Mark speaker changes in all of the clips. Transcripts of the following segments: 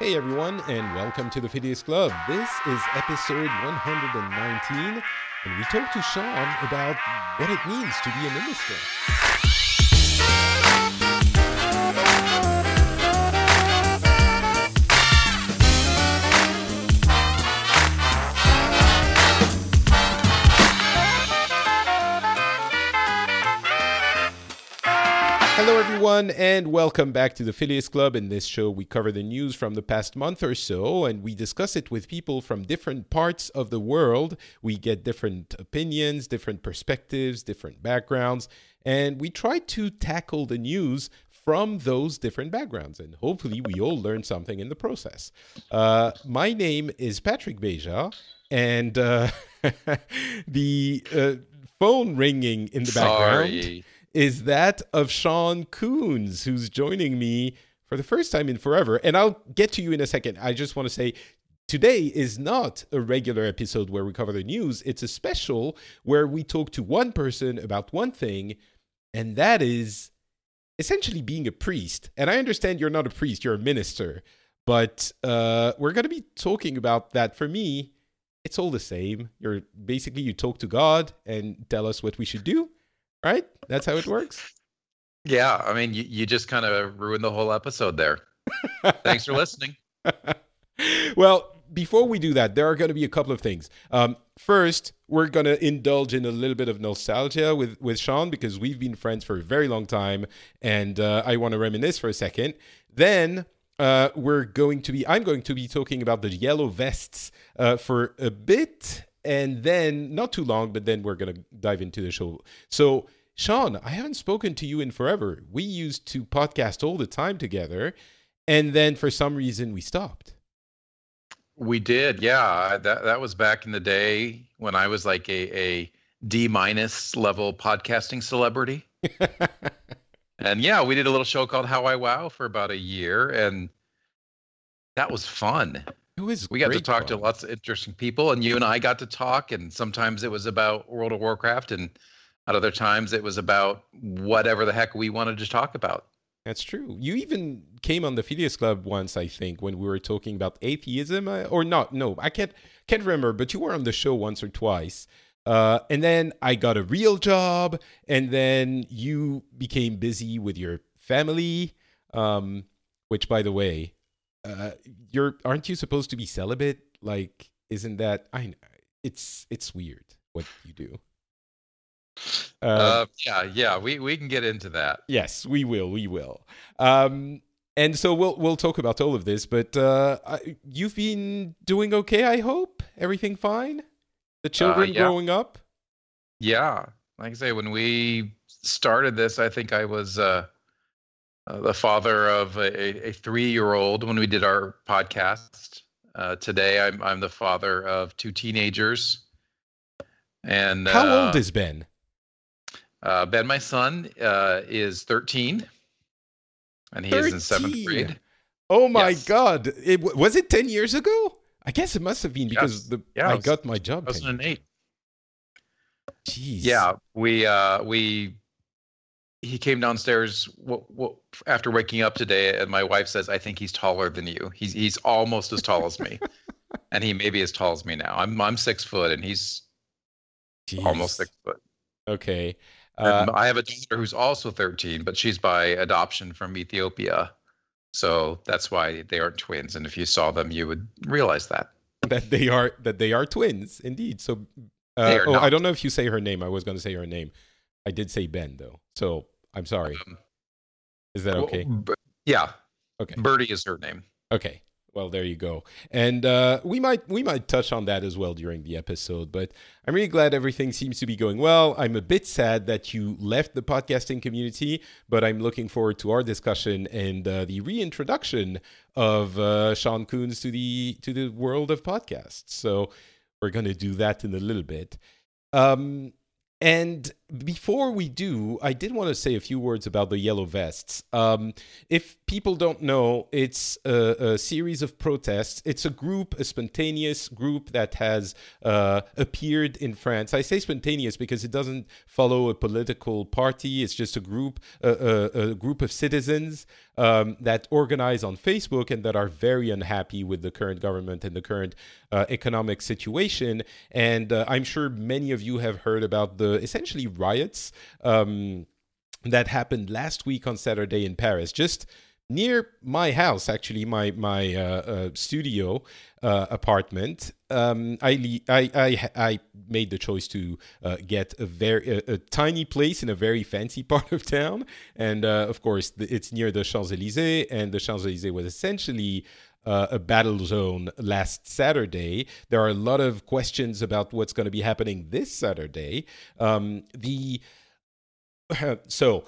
Speaker 1: Hey everyone, and welcome to the Phileas Club. This is episode 119, and we talk to Shawn about what it means to be a minister. Everyone, and welcome back to the Phileas Club. In this show, we cover the news from the past month or so, and we discuss it with people from different parts of the world. We get different opinions, different perspectives, different backgrounds, and we try to tackle the news from those different backgrounds. And hopefully, we all learn something in the process. Uh, my name is Patrick Beja, and uh, the uh, phone ringing in the background
Speaker 2: Sorry.
Speaker 1: Is that of Shawn Coons, who's joining me for the first time in forever. And I'll get to you in a second. I just want to say today is not a regular episode where we cover the news, it's a special where we talk to one person about one thing, and that is essentially being a priest. And I understand you're not a priest, you're a minister. But uh, we're going to be talking about that. For me, it's all the same. You're basically you talk to God and tell us what we should do right? That's how it works.
Speaker 2: Yeah, I mean, you, you just kind of ruined the whole episode there. Thanks for listening.
Speaker 1: well, before we do that, there are going to be a couple of things. Um, first, we're going to indulge in a little bit of nostalgia with, with Shawn because we've been friends for a very long time, and uh, I want to reminisce for a second. Then uh, we're going to be, I'm going to be talking about the yellow vests uh, for a bit, and then not too long, but then we're going to dive into the show. So, Shawn, I haven't spoken to you in forever. We used to podcast all the time together, and then for some reason we stopped.
Speaker 2: We did, yeah. That that was back in the day when I was like a, a D minus level podcasting celebrity. and yeah, we did a little show called How I Wow for about a year, and that was fun.
Speaker 1: It was
Speaker 2: We got to talk to lots of interesting people, and you and I got to talk. And sometimes it was about World of Warcraft, and at other times it was about whatever the heck we wanted to talk about.
Speaker 1: That's true. You even came on the Phileas Club once, I think, when we were talking about atheism, uh, or not? No, I can't can't remember. But you were on the show once or twice. Uh, and then I got a real job, and then you became busy with your family. Um, which, by the way, uh, you're aren't you supposed to be celibate? Like, isn't that I? It's it's weird what you do. Uh,
Speaker 2: Uh, yeah, yeah, we we can get into that.
Speaker 1: Yes, we will. We will. Um, and so we'll we'll talk about all of this. But uh, you've been doing okay. I hope everything fine. The children
Speaker 2: yeah.
Speaker 1: growing up.
Speaker 2: Yeah, like I say, when we started this, I think I was uh, uh, the father of a, a three-year-old when we did our podcast. Uh, today, I'm I'm the father of two teenagers. And
Speaker 1: How
Speaker 2: uh,
Speaker 1: old is Ben?
Speaker 2: uh, Ben? My son uh, is 13, and he is in seventh grade.
Speaker 1: Oh my
Speaker 2: yes.
Speaker 1: God! It, was it ten years ago? I guess it must have been because
Speaker 2: Yes.
Speaker 1: the
Speaker 2: Yeah,
Speaker 1: I
Speaker 2: was
Speaker 1: got my job.
Speaker 2: 2008.
Speaker 1: Jeez.
Speaker 2: Yeah, we uh we he came downstairs w- w- after waking up today, and my wife says, "I think he's taller than you. He's he's almost as tall as me, and he may be as tall as me now. I'm I'm six foot, and he's
Speaker 1: Jeez.
Speaker 2: almost six foot.
Speaker 1: Okay. Uh,
Speaker 2: I have a daughter who's also 13, but she's by adoption from Ethiopia, so that's why they aren't twins. And if you saw them, you would realize that.
Speaker 1: that they are that they are twins indeed. So, uh, oh, I don't know if you say her name. I was going to say her name. I did say Ben though, so I'm sorry.
Speaker 2: Um,
Speaker 1: Is that
Speaker 2: well,
Speaker 1: okay?
Speaker 2: B- yeah,
Speaker 1: Okay.
Speaker 2: Birdie is her name.
Speaker 1: Okay. Well, there you go. And uh, we might we might touch on that as well during the episode. But I'm really glad everything seems to be going well. I'm a bit sad that you left the podcasting community, but I'm looking forward to our discussion and uh, the reintroduction of uh, Shawn Coons to the to the world of podcasts. So we're going to do that in a little bit. Um, and before we do, I did want to say a few words about the Yellow Vests. Um, if people don't know, it's a, a, series of protests. It's a group, a spontaneous group that has uh, appeared in France. I say spontaneous because it doesn't follow a political party. It's just a group, a, a, a group of citizens um, that organize on Facebook and that are very unhappy with the current government and the current uh, economic situation. And uh, I'm sure many of you have heard about the essentially riots um, that happened last week on Saturday in Paris, just near my house, actually, my my uh, uh, studio uh, apartment. Um, I, I, I I made the choice to uh, get a very a, a, tiny place in a very fancy part of town, and uh, of course, the, it's near the Champs Elysees, and the Champs Elysees was essentially. Uh, a battle zone last Saturday. There are a lot of questions about what's going to be happening this Saturday. Um, the so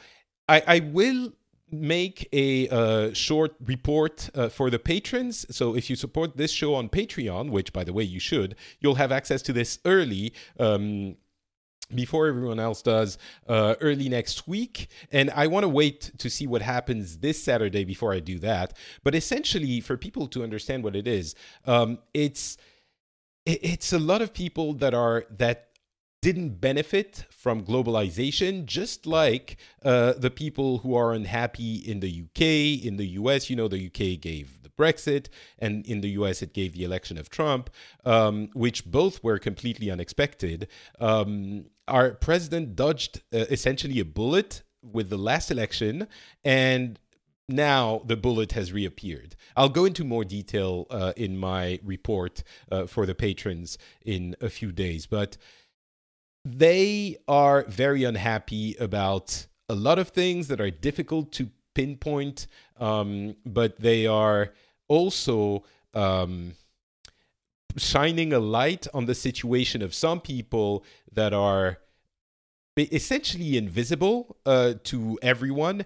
Speaker 1: I, I will make a uh, short report uh, for the patrons. So if you support this show on Patreon, which by the way you should, you'll have access to this early. Um, before everyone else does uh, early next week. And I want to wait to see what happens this Saturday before I do that. But essentially, for people to understand what it is, um, it's it's a lot of people that are that didn't benefit from globalization, just like uh, the people who are unhappy in the UK, in the US. You know, the UK gave the Brexit, and in the US, it gave the election of Trump, um, which both were completely unexpected. Um, our president dodged uh, essentially a bullet with the last election, and now the bullet has reappeared. I'll go into more detail uh, in my report uh, for the patrons in a few days, but they are very unhappy about a lot of things that are difficult to pinpoint, um, but they are also um, shining a light on the situation of some people that are essentially invisible uh, to everyone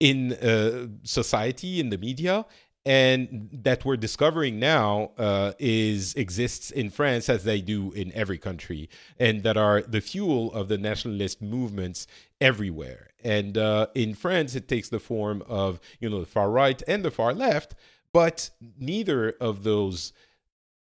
Speaker 1: in uh, society, in the media, and that we're discovering now uh, is exists in France as they do in every country, and that are the fuel of the nationalist movements everywhere. And uh, in France, it takes the form of you know the far right and the far left, but neither of those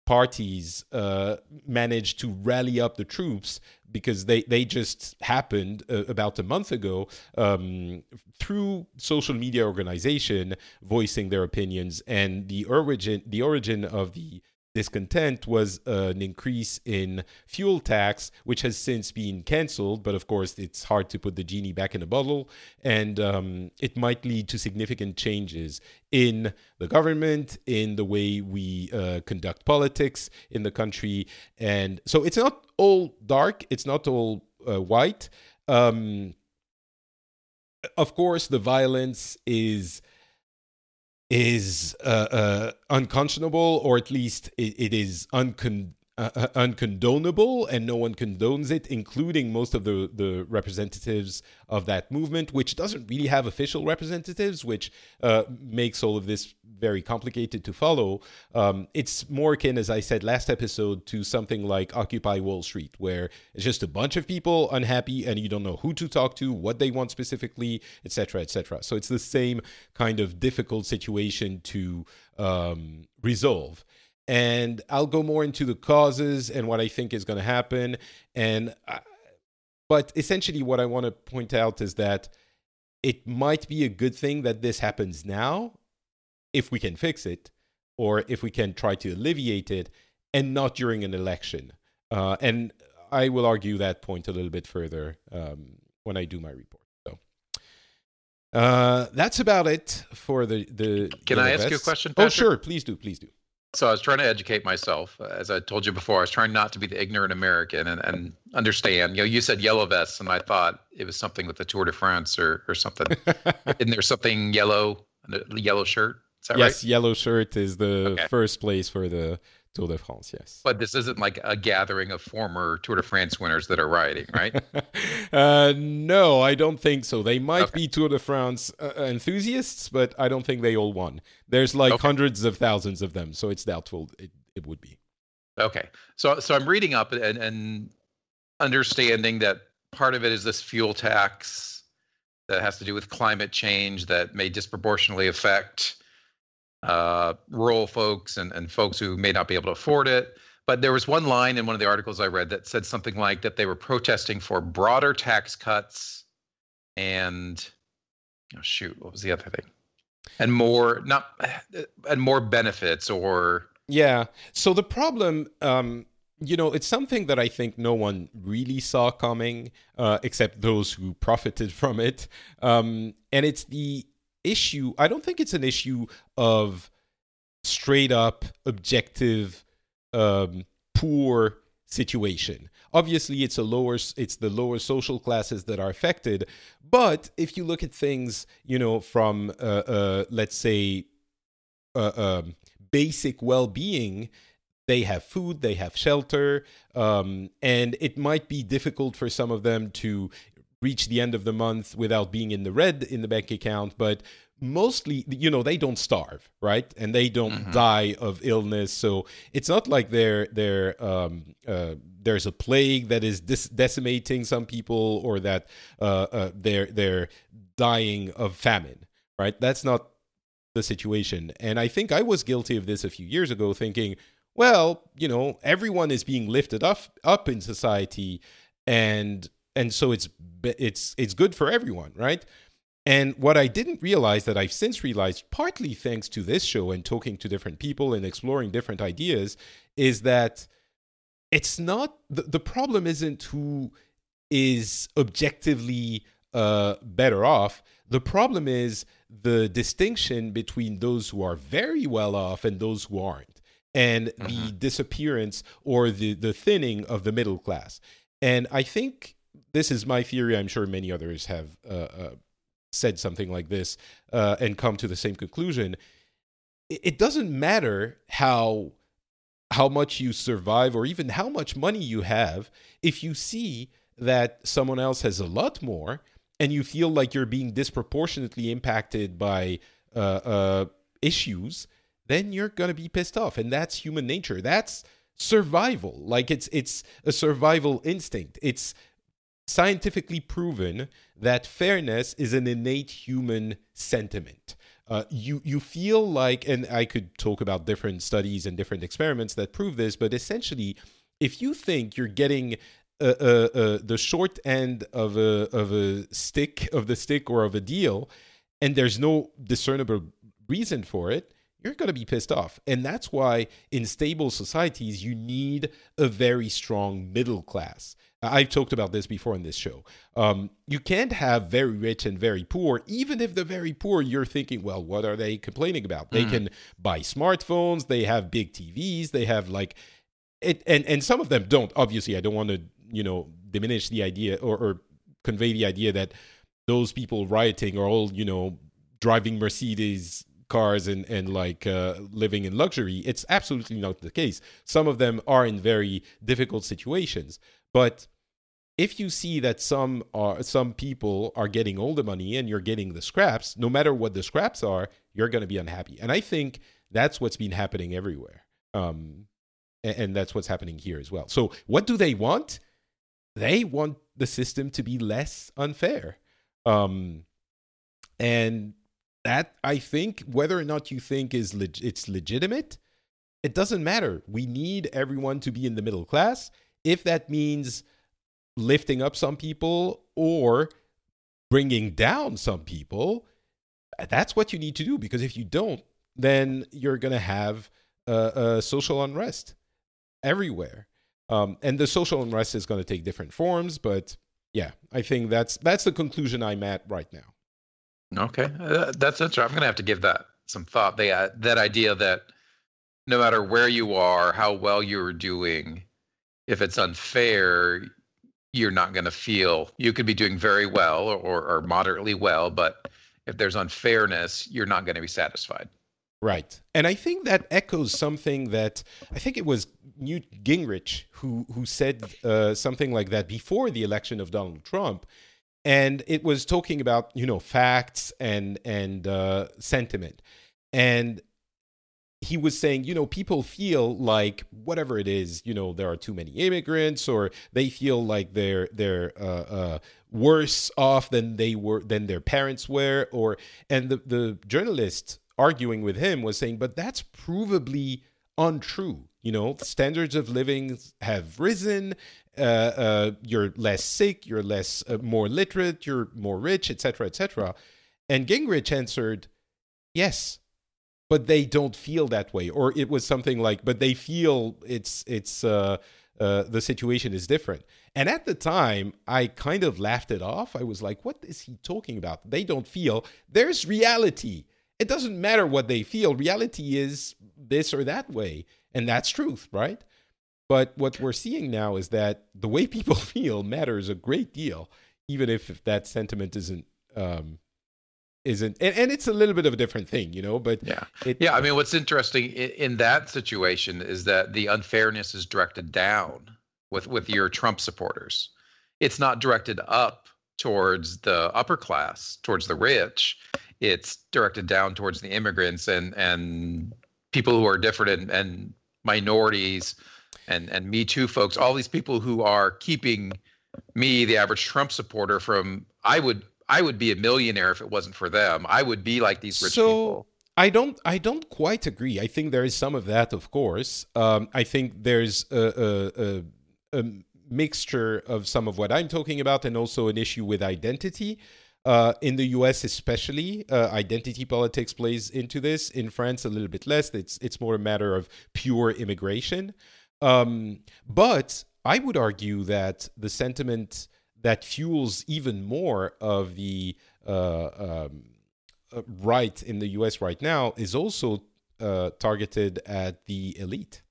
Speaker 1: parties uh, managed to rally up the troops because they, they just happened uh, about a month ago um, through social media organization voicing their opinions and the origin the origin of the discontent was uh, an increase in fuel tax, which has since been cancelled. But of course, it's hard to put the genie back in the bottle, and um, it might lead to significant changes in the government, in the way we uh, conduct politics in the country. And so it's not all dark, it's not all uh, white. Um, of course, the violence is is uh, uh, unconscionable, or at least it, it is uncon- uh, uh, uncondonable, and no one condones it, including most of the, the representatives of that movement, which doesn't really have official representatives, which uh, makes all of this very complicated to follow. Um, it's more akin, as I said last episode, to something like Occupy Wall Street, where it's just a bunch of people unhappy and you don't know who to talk to, what they want specifically, etc., etc. So it's the same kind of difficult situation to um, resolve and I'll go more into the causes and what I think is going to happen. And I, but essentially, what I want to point out is that it might be a good thing that this happens now, if we can fix it, or if we can try to alleviate it, and not during an election. Uh, and I will argue that point a little bit further um, when I do my report. So uh, that's about it for the the.
Speaker 2: Can I ask you a question?
Speaker 1: Patrick? Oh, sure. Please do. Please do.
Speaker 2: So I was trying to educate myself, uh, as I told you before. I was trying not to be the ignorant American and, and understand. You know, you said yellow vests, and I thought it was something with the Tour de France or or something. Isn't there something yellow, a yellow shirt? Is that
Speaker 1: yes,
Speaker 2: right?
Speaker 1: yellow shirt is the okay. first place for the Tour de France, yes.
Speaker 2: But this isn't like a gathering of former Tour de France winners that are riding, right?
Speaker 1: uh, no, I don't think so. They might okay. be Tour de France uh, enthusiasts, but I don't think they all won. There's like okay. hundreds of thousands of them, so it's doubtful it, it would be.
Speaker 2: Okay, so so I'm reading up and, and understanding that part of it is this fuel tax that has to do with climate change that may disproportionately affect uh, rural folks and, and folks who may not be able to afford it. But there was one line in one of the articles I read that said something like that they were protesting for broader tax cuts and oh shoot, what was the other thing? And more not and more benefits or
Speaker 1: yeah. So the problem, um, you know, it's something that I think no one really saw coming, uh, except those who profited from it. Um, and it's the issue. I don't think it's an issue of straight up objective um, poor situation. Obviously, it's a lower, it's the lower social classes that are affected. But if you look at things, you know, from uh, uh, let's say uh, um, basic well-being, they have food, they have shelter, um, and it might be difficult for some of them to reach the end of the month without being in the red in the bank account. But mostly you know they don't starve right and they don't mm-hmm. die of illness so it's not like they're they're um, uh, there's a plague that is dis- decimating some people or that uh, uh, they're they're dying of famine right that's not the situation and i think i was guilty of this a few years ago thinking well you know everyone is being lifted up up in society and and so it's it's it's good for everyone right and what I didn't realize that I've since realized, partly thanks to this show and talking to different people and exploring different ideas, is that it's not the, the problem isn't who is objectively uh, better off. The problem is the distinction between those who are very well off and those who aren't, and mm-hmm. the disappearance or the, the thinning of the middle class. And I think this is my theory. I'm sure many others have uh, uh, said something like this uh, and come to the same conclusion, it doesn't matter how how much you survive or even how much money you have if you see that someone else has a lot more and you feel like you're being disproportionately impacted by uh, uh, issues then you're going to be pissed off. And that's human nature. That's survival. Like it's it's a survival instinct. It's scientifically proven that fairness is an innate human sentiment. Uh, you you feel like, and I could talk about different studies and different experiments that prove this, but essentially, if you think you're getting uh, uh, the short end of a of a stick of the stick or of a deal, and there's no discernible reason for it, you're going to be pissed off. And that's why in stable societies, you need a very strong middle class. I've talked about this before in this show. Um, you can't have very rich and very poor, even if the very poor, you're thinking, well, what are they complaining about? They mm. can buy smartphones, they have big TVs, they have like it, and and some of them don't. Obviously, I don't want to you know diminish the idea or, or convey the idea that those people rioting are all you know driving Mercedes cars and and like uh, living in luxury. It's absolutely not the case. Some of them are in very difficult situations, but if you see that some are some people are getting all the money and you're getting the scraps, no matter what the scraps are, you're going to be unhappy. And I think that's what's been happening everywhere. Um, and, that's what's happening here as well. So, what do they want? They want the system to be less unfair. Um, and that I think, whether or not you think is leg- it's legitimate, it doesn't matter. We need everyone to be in the middle class. If that means lifting up some people or bringing down some people, that's what you need to do. Because if you don't, then you're going to have a social unrest everywhere. Um, and the social unrest is going to take different forms, but yeah, I think that's that's the conclusion I'm at right now.
Speaker 2: Okay, uh, that's interesting. I'm going to have to give that some thought. They, uh, that idea that no matter where you are, how well you're doing, if it's unfair, you're not going to feel you could be doing very well or, or moderately well, but if there's unfairness, you're not going to be satisfied.
Speaker 1: Right. And I think that echoes something that I think it was Newt Gingrich who who said uh, something like that before the election of Donald Trump, and it was talking about you know facts and and uh, sentiment, and he was saying, you know, people feel like whatever it is, you know, there are too many immigrants, or they feel like they're they're uh, uh, worse off than they were than their parents were, or and the the journalist arguing with him was saying, but that's provably untrue. You know, standards of living have risen. Uh, uh, you're less sick. You're less uh, more literate. You're more rich, etc., etc. And Gingrich answered, "Yes, but they don't feel that way." Or it was something like, "But they feel it's it's uh, uh, the situation is different." And at the time, I kind of laughed it off. I was like, "What is he talking about? They don't feel. There's reality." it doesn't matter what they feel. Reality is this or that way. And that's truth, right? But what we're seeing now is that the way people feel matters a great deal, even if that sentiment isn't um, isn't and, and, it's a little bit of a different thing you know but
Speaker 2: yeah. it, yeah i mean what's interesting in, in, that situation is that the unfairness is directed down with with your trump supporters. It's not directed up towards the upper class towards the rich. It's directed down towards the immigrants and and people who are different and, and minorities and and me too folks all these people who are keeping me the average trump supporter from i would i would be a millionaire if it wasn't for them i would be like these rich
Speaker 1: so,
Speaker 2: people
Speaker 1: I don't. I don't quite agree. I think there is some of that, of course. Um, I think there's a, a, a, a mixture of some of what I'm talking about, and also an issue with identity. Uh, in the U.S., especially, uh, identity politics plays into this. In France, a little bit less. It's it's more a matter of pure immigration. Um, but I would argue that the sentiment that fuels even more of the uh, um, uh, right in the U.S. right now is also uh, targeted at the elite,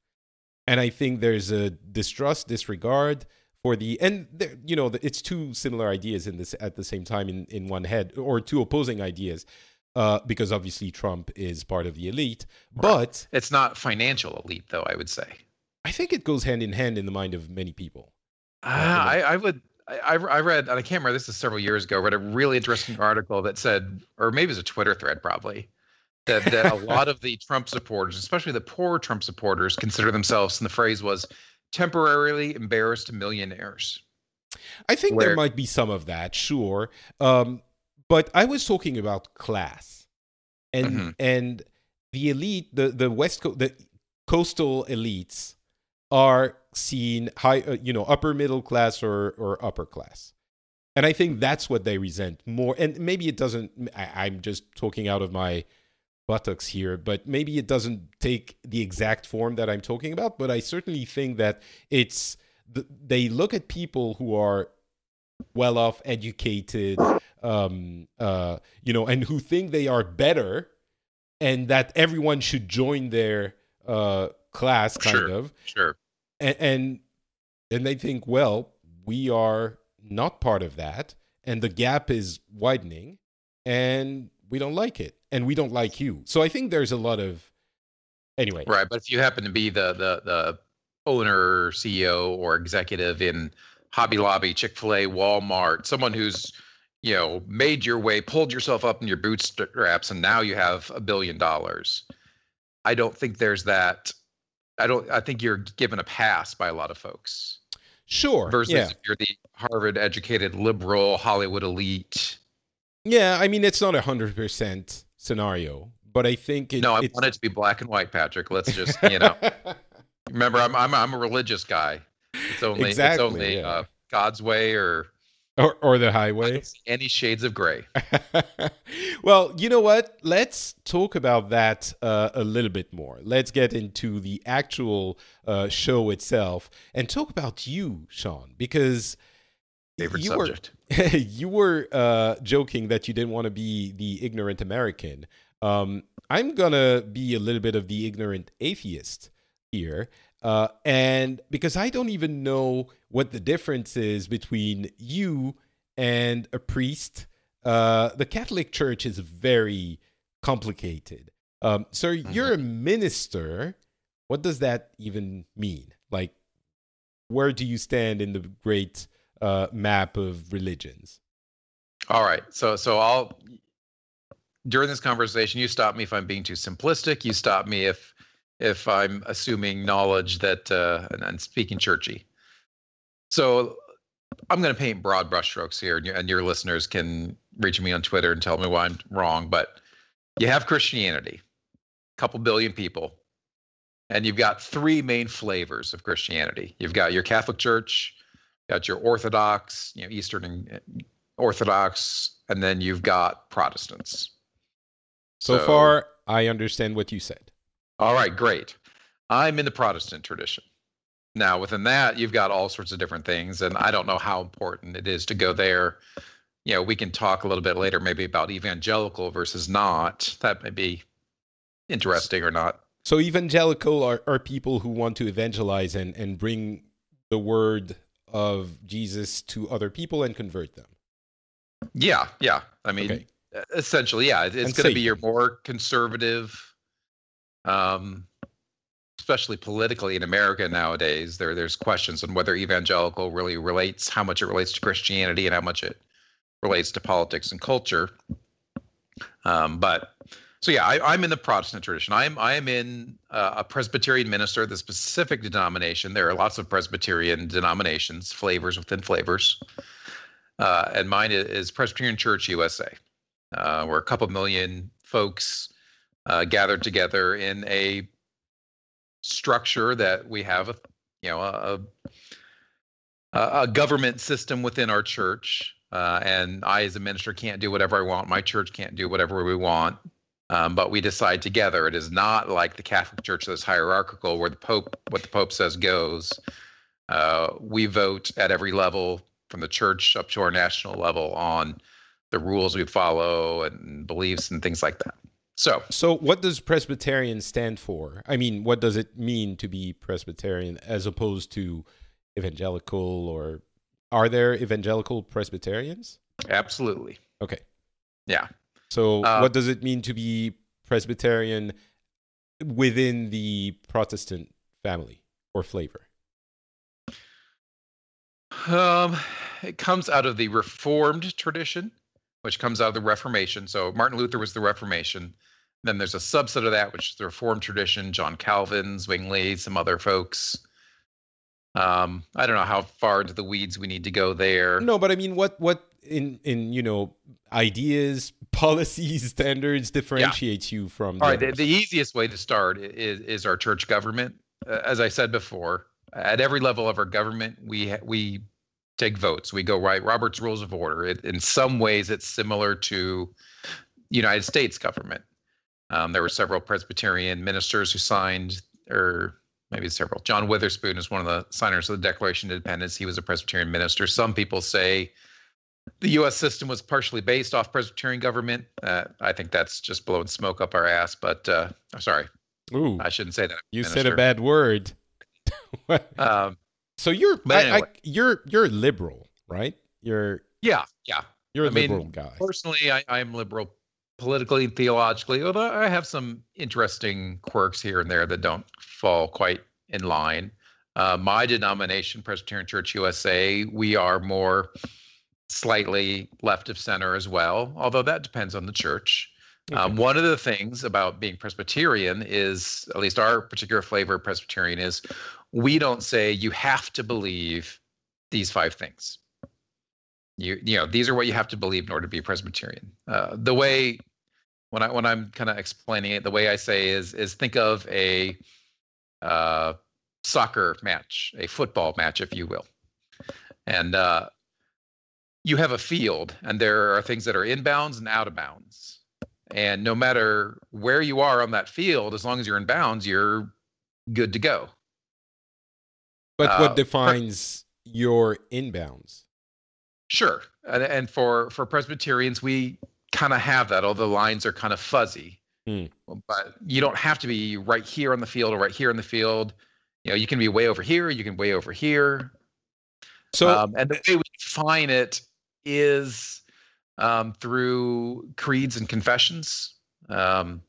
Speaker 1: and I think there's a distrust, disregard for the and there, you know it's two similar ideas in this at the same time in in one head or two opposing ideas uh, because obviously Trump is part of the elite, right. but
Speaker 2: it's not financial elite though. I would say.
Speaker 1: I think it goes hand in hand in the mind of many people.
Speaker 2: Uh, uh, I, I would. I, I read, and I can't remember. This is several years ago. Read a really interesting article that said, or maybe it was a Twitter thread, probably, that that a lot of the Trump supporters, especially the poor Trump supporters, consider themselves, and the phrase was temporarily embarrassed millionaires.
Speaker 1: I think where, there might be some of that, sure. Um, but I was talking about class, and mm-hmm. and the elite, the the west coast, the coastal elites are seen high, uh, you know, upper middle class or or upper class, and I think that's what they resent more. And maybe it doesn't. I, I'm just talking out of my buttocks here, but maybe it doesn't take the exact form that I'm talking about. But I certainly think that it's they look at people who are well off, educated, um, uh, you know, and who think they are better, and that everyone should join their uh, class, kind
Speaker 2: sure,
Speaker 1: of.
Speaker 2: Sure.
Speaker 1: And, and and they think, well, we are not part of that, and the gap is widening, and we don't like it and we don't like you. So I think there's a lot of anyway.
Speaker 2: Right, but if you happen to be the the the owner, CEO, or executive in Hobby Lobby, Chick Fil A, Walmart, someone who's you know made your way, pulled yourself up in your bootstraps, and now you have a billion dollars. I don't think there's that. I don't. I think you're given a pass by a lot of folks.
Speaker 1: Sure.
Speaker 2: Versus
Speaker 1: yeah.
Speaker 2: if you're the Harvard educated liberal Hollywood elite.
Speaker 1: Yeah, I mean it's not a hundred percent scenario, but I think it,
Speaker 2: no, I want it to be black and white, Patrick. Let's just you know. remember, I'm I'm I'm a religious guy. It's only exactly, it's only yeah. uh, God's way or
Speaker 1: or, or the highway.
Speaker 2: Any shades of gray.
Speaker 1: well, you know what? Let's talk about that uh, a little bit more. Let's get into the actual uh, show itself and talk about you, Shawn, because
Speaker 2: favorite
Speaker 1: you
Speaker 2: subject.
Speaker 1: Were, you were uh, joking that you didn't want to be the ignorant American. Um, I'm gonna be a little bit of the ignorant atheist here, uh, and because I don't even know what the difference is between you and a priest. Uh, the Catholic Church is very complicated. Um, so mm-hmm. you're a minister. What does that even mean? Like, where do you stand in the great uh, map of religions.
Speaker 2: All right. So so I'll during this conversation, you stop me if I'm being too simplistic. You stop me if if I'm assuming knowledge that uh, and, and speaking churchy. So I'm going to paint broad brushstrokes here, and your, and your listeners can reach me on Twitter and tell me why I'm wrong. But you have Christianity, a couple billion people, and you've got three main flavors of Christianity. You've got your Catholic Church, got your Orthodox, you know, Eastern and uh, Orthodox, and then you've got Protestants.
Speaker 1: So, so far, I understand what you said.
Speaker 2: All right, great. I'm in the Protestant tradition. Now, within that, you've got all sorts of different things, and I don't know how important it is to go there. You know, we can talk a little bit later, maybe about evangelical versus not. That may be interesting or not.
Speaker 1: So, evangelical are, are people who want to evangelize and, and bring the word of Jesus to other people and convert them.
Speaker 2: Yeah, yeah. I mean, okay. essentially, yeah. It's going to be your more conservative, um, especially politically in America nowadays, there there's questions on whether evangelical really relates, how much it relates to Christianity, and how much it relates to politics and culture. Um, but so yeah, I, am in the Protestant tradition. I'm I am in uh, a Presbyterian minister, the specific denomination. There are lots of Presbyterian denominations, flavors within flavors, uh, and mine is Presbyterian Church USA. Uh, we're a couple million folks uh, gathered together in a structure that we have a you know a a, a government system within our church uh, and i as a minister can't do whatever i want my church can't do whatever we want um, but we decide together it is not like the catholic church that's hierarchical where the pope what the pope says goes uh, we vote at every level from the church up to our national level on the rules we follow and beliefs and things like that so,
Speaker 1: so what does Presbyterian stand for? I mean, what does it mean to be Presbyterian as opposed to evangelical or are there evangelical Presbyterians?
Speaker 2: Absolutely.
Speaker 1: Okay.
Speaker 2: Yeah.
Speaker 1: So, uh, what does it mean to be Presbyterian within the Protestant family or flavor?
Speaker 2: Um, it comes out of the Reformed tradition, which comes out of the Reformation. So Martin Luther was the Reformation. Then there's a subset of that, which is the Reformed tradition, John Calvin, Zwingli, some other folks. Um, I don't know how far into the weeds we need to go there.
Speaker 1: No, but I mean, what what in in you know ideas, policies, standards differentiates yeah. you from?
Speaker 2: All right, the, the, easiest way to start is is our church government. Uh, as I said before, at every level of our government, we ha- we take votes. We go right Robert's Rules of Order. It, in some ways, it's similar to United States government. Um, there were several Presbyterian ministers who signed, or maybe several. John Witherspoon is one of the signers of the Declaration of Independence. He was a Presbyterian minister. Some people say the U.S. system was partially based off Presbyterian government. Uh, I think that's just blowing smoke up our ass. But uh, I'm sorry.
Speaker 1: Ooh,
Speaker 2: I shouldn't say that.
Speaker 1: You minister. said a bad word. um, so you're anyway. I, you're you're liberal, right? You're
Speaker 2: yeah, yeah.
Speaker 1: You're a
Speaker 2: I
Speaker 1: liberal
Speaker 2: mean,
Speaker 1: guy.
Speaker 2: Personally, I, I'm liberal politically and theologically, although I have some interesting quirks here and there that don't fall quite in line. Uh, my denomination, Presbyterian Church USA, we are more slightly left of center as well, although that depends on the church. Um, okay. Um, one of the things about being Presbyterian is, at least our particular flavor of Presbyterian is, we don't say you have to believe these five things. You, you know, these are what you have to believe in order to be Presbyterian. Uh, the way when I when I'm kind of explaining it, the way I say is is think of a uh, soccer match, a football match, if you will, and uh, you have a field, and there are things that are inbounds and out of bounds, and no matter where you are on that field, as long as you're in bounds, you're good to go.
Speaker 1: But what uh, defines your inbounds?
Speaker 2: Sure, and, and for for Presbyterians, we kind of have that, although the lines are kind of fuzzy. Mm. But you don't have to be right here on the field or right here in the field. You know, you can be way over here, you can way over here. So, um, and the way we define it is um, through creeds and confessions, um,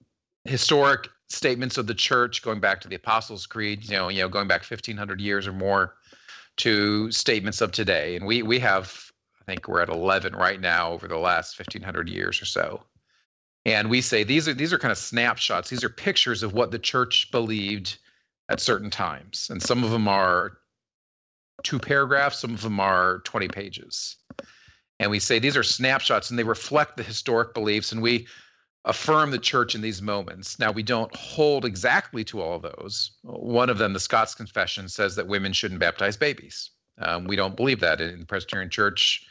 Speaker 2: historic statements of the church going back to the Apostles' Creed. You know, you know, going back fifteen hundred years or more to statements of today, and we we have I think we're at 11 right now over the last 1500 years or so. And we say these are these are kind of snapshots. These are pictures of what the church believed at certain times. And some of them are two paragraphs, some of them are 20 pages. And we say these are snapshots and they reflect the historic beliefs and we affirm the church in these moments. Now, we don't hold exactly to all of those. One of them, the Scots Confession, says that women shouldn't baptize babies. Um, we don't believe that in the Presbyterian Church.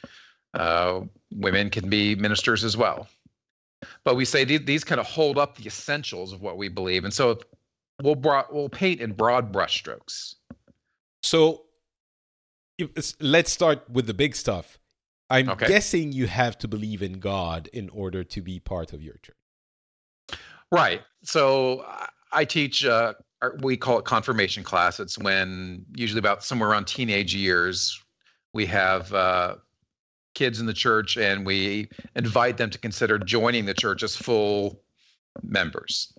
Speaker 2: Uh, women can be ministers as well. But we say these, these kind of hold up the essentials of what we believe, and so we'll bro- we'll paint in broad brushstrokes.
Speaker 1: So let's start with the big stuff. I'm okay. guessing you have to believe in God in order to be part of your church.
Speaker 2: Right. So I teach. Uh, we call it confirmation class. It's when usually about somewhere around teenage years we have uh, kids in the church and we invite them to consider joining the church as full members.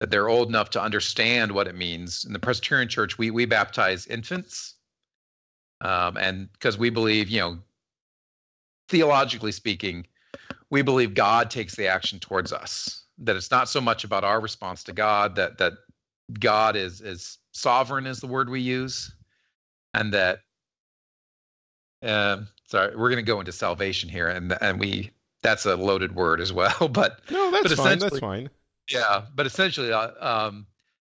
Speaker 2: That they're old enough to understand what it means. In the presbyterian church we we baptize infants um, and because we believe you know theologically speaking we believe god takes the action towards us. That it's not so much about our response to god that that god is is sovereign is the word we use and that um, sorry, we're going to go into salvation here, and and we that's a loaded word as well. But
Speaker 1: no, that's but fine. That's fine.
Speaker 2: Yeah, but essentially, uh, um,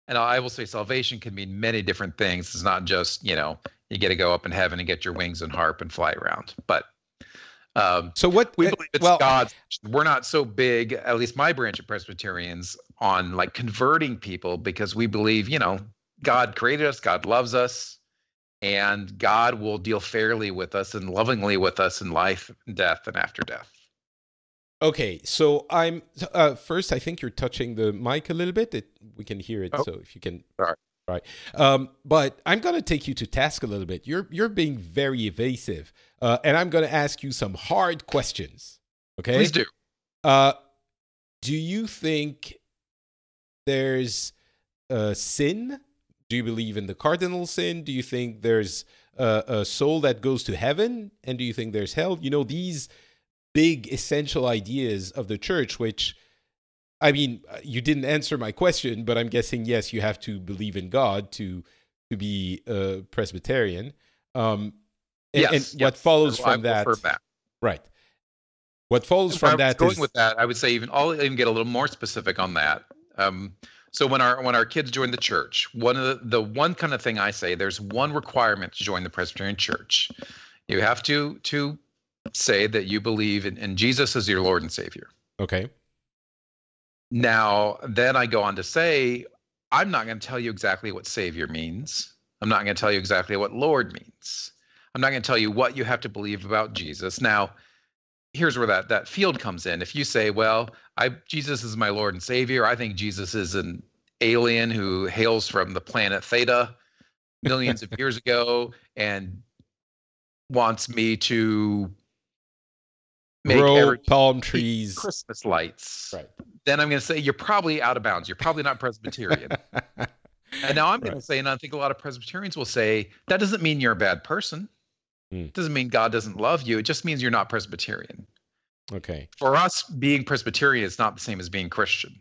Speaker 2: and I will say salvation can mean many different things. It's not just you know you get to go up in heaven and get your wings and harp and fly around, but. Um,
Speaker 1: so what
Speaker 2: we believe it's well, God's. We're not so big, at least my branch of Presbyterians, on like converting people because we believe, you know, God created us, God loves us, and God will deal fairly with us and lovingly with us in life, death, and after death.
Speaker 1: Okay, so I'm uh, first. I think you're touching the mic a little bit. It, we can hear it. Oh. So if you can,
Speaker 2: Sorry.
Speaker 1: right. Um, but I'm going to take you to task a little bit. You're you're being very evasive, uh, and I'm going to ask you some hard questions. Okay,
Speaker 2: please do.
Speaker 1: Uh, do you think there's a sin do you believe in the cardinal sin? Do you think there's a, a soul that goes to heaven? And do you think there's hell? You know, these big essential ideas of the church, which I mean, you didn't answer my question, but I'm guessing yes, you have to believe in God to to be a Presbyterian. Um, and,
Speaker 2: yes,
Speaker 1: and what follows from that, right? What follows
Speaker 2: if
Speaker 1: from
Speaker 2: that
Speaker 1: going
Speaker 2: is, with that, I would say even I'll even get a little more specific on that. Um, so when our when our kids join the church, one of the, the one kind of thing I say, there's one requirement to join the Presbyterian Church. You have to to say that you believe in, in Jesus as your Lord and Savior.
Speaker 1: Okay.
Speaker 2: Now, then I go on to say, I'm not going to tell you exactly what Savior means. I'm not going to tell you exactly what Lord means. I'm not going to tell you what you have to believe about Jesus. Now, here's where that that field comes in. If you say, "Well, I Jesus is my Lord and Savior," I think Jesus is an alien who hails from the planet Theta millions of years ago and wants me to
Speaker 1: make grow palm trees,
Speaker 2: Christmas lights.
Speaker 1: Right.
Speaker 2: Then I'm going to say you're probably out of bounds. You're probably not Presbyterian. and now I'm going to say, and I think a lot of Presbyterians will say that doesn't mean you're a bad person. Mm. It doesn't mean God doesn't love you. It just means you're not Presbyterian.
Speaker 1: Okay.
Speaker 2: For us, being Presbyterian is not the same as being Christian.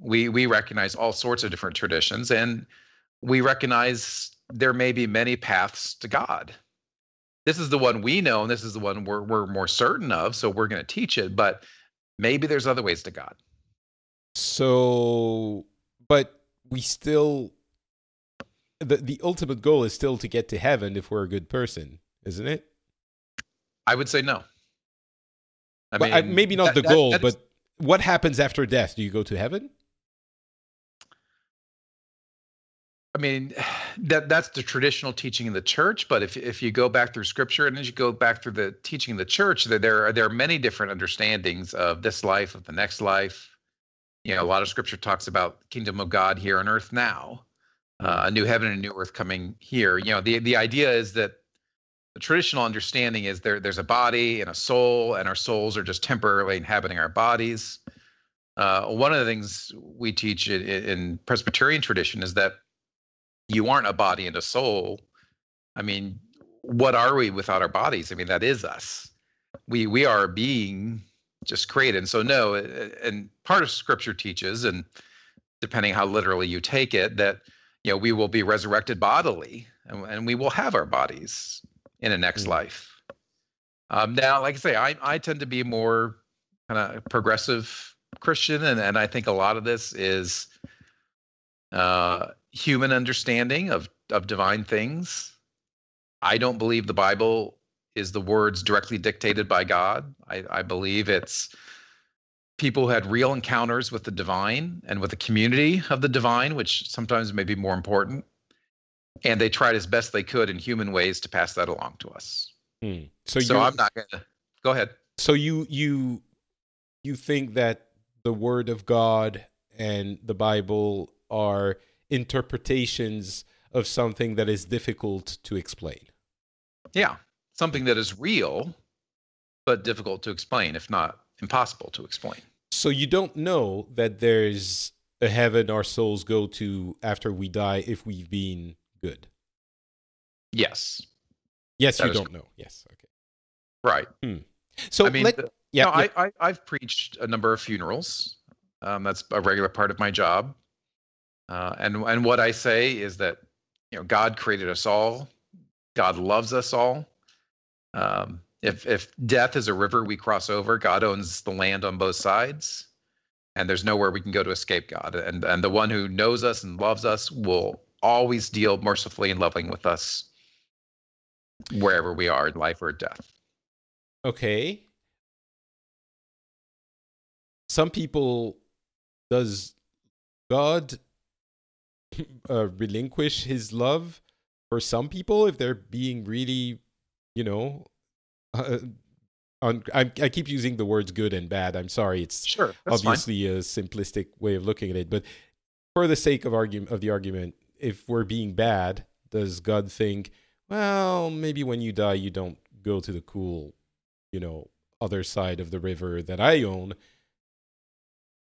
Speaker 2: We we recognize all sorts of different traditions, and we recognize there may be many paths to God. This is the one we know, and this is the one we're we're more certain of. So we're going to teach it, but maybe there's other ways to God.
Speaker 1: So, but we still the the ultimate goal is still to get to heaven if we're a good person, isn't it?
Speaker 2: I would say no.
Speaker 1: I uh, mean, I, maybe not that, the goal, that, but what happens after death? Do you go to heaven?
Speaker 2: I mean, that that's the traditional teaching in the church. But if if you go back through Scripture and as you go back through the teaching of the church, there there are, there are many different understandings of this life, of the next life. You know, a lot of Scripture talks about kingdom of God here on earth now uh, a new heaven and a new earth coming here. You know, the the idea is that the traditional understanding is there there's a body and a soul, and our souls are just temporarily inhabiting our bodies. Uh, one of the things we teach in, in Presbyterian tradition is that you aren't a body and a soul. I mean, what are we without our bodies? I mean, that is us. We we are being just created. And so no, and part of Scripture teaches, and depending how literally you take it, that you know we will be resurrected bodily, and, and we will have our bodies in a next mm-hmm. life. Um, now, like I say, I I tend to be more kind of progressive Christian, and and I think a lot of this is uh, human understanding of of divine things. I don't believe the Bible is the words directly dictated by God. I, I believe it's people who had real encounters with the divine and with the community of the divine, which sometimes may be more important. And they tried as best they could in human ways to pass that along to us. Hmm. So, so I'm not gonna go ahead.
Speaker 1: So you you you think that the word of God and the Bible are interpretations of something that is difficult to explain.
Speaker 2: Yeah, something that is real, but difficult to explain, if not impossible to explain.
Speaker 1: So you don't know that there's a heaven our souls go to after we die if we've been good.
Speaker 2: Yes.
Speaker 1: Yes, that you don't know. Yes. Okay.
Speaker 2: Right.
Speaker 1: Hmm. So I mean, let, the,
Speaker 2: yeah, no, yeah. I, I have preached a number of funerals. Um, that's a regular part of my job. Uh, and and what I say is that you know God created us all. God loves us all. Um, if if death is a river we cross over, God owns the land on both sides, and there's nowhere we can go to escape God. And and the one who knows us and loves us will always deal mercifully and loving with us wherever we are in life or death.
Speaker 1: Okay. Some people does God uh, relinquish his love for some people if they're being really, you know, uh, on, I, I, keep using the words good and bad. I'm sorry, it's
Speaker 2: sure,
Speaker 1: obviously
Speaker 2: fine.
Speaker 1: a simplistic way of looking at it, but for the sake of argument of the argument, if we're being bad, does God think, well, maybe when you die, you don't go to the cool, you know, other side of the river that I own?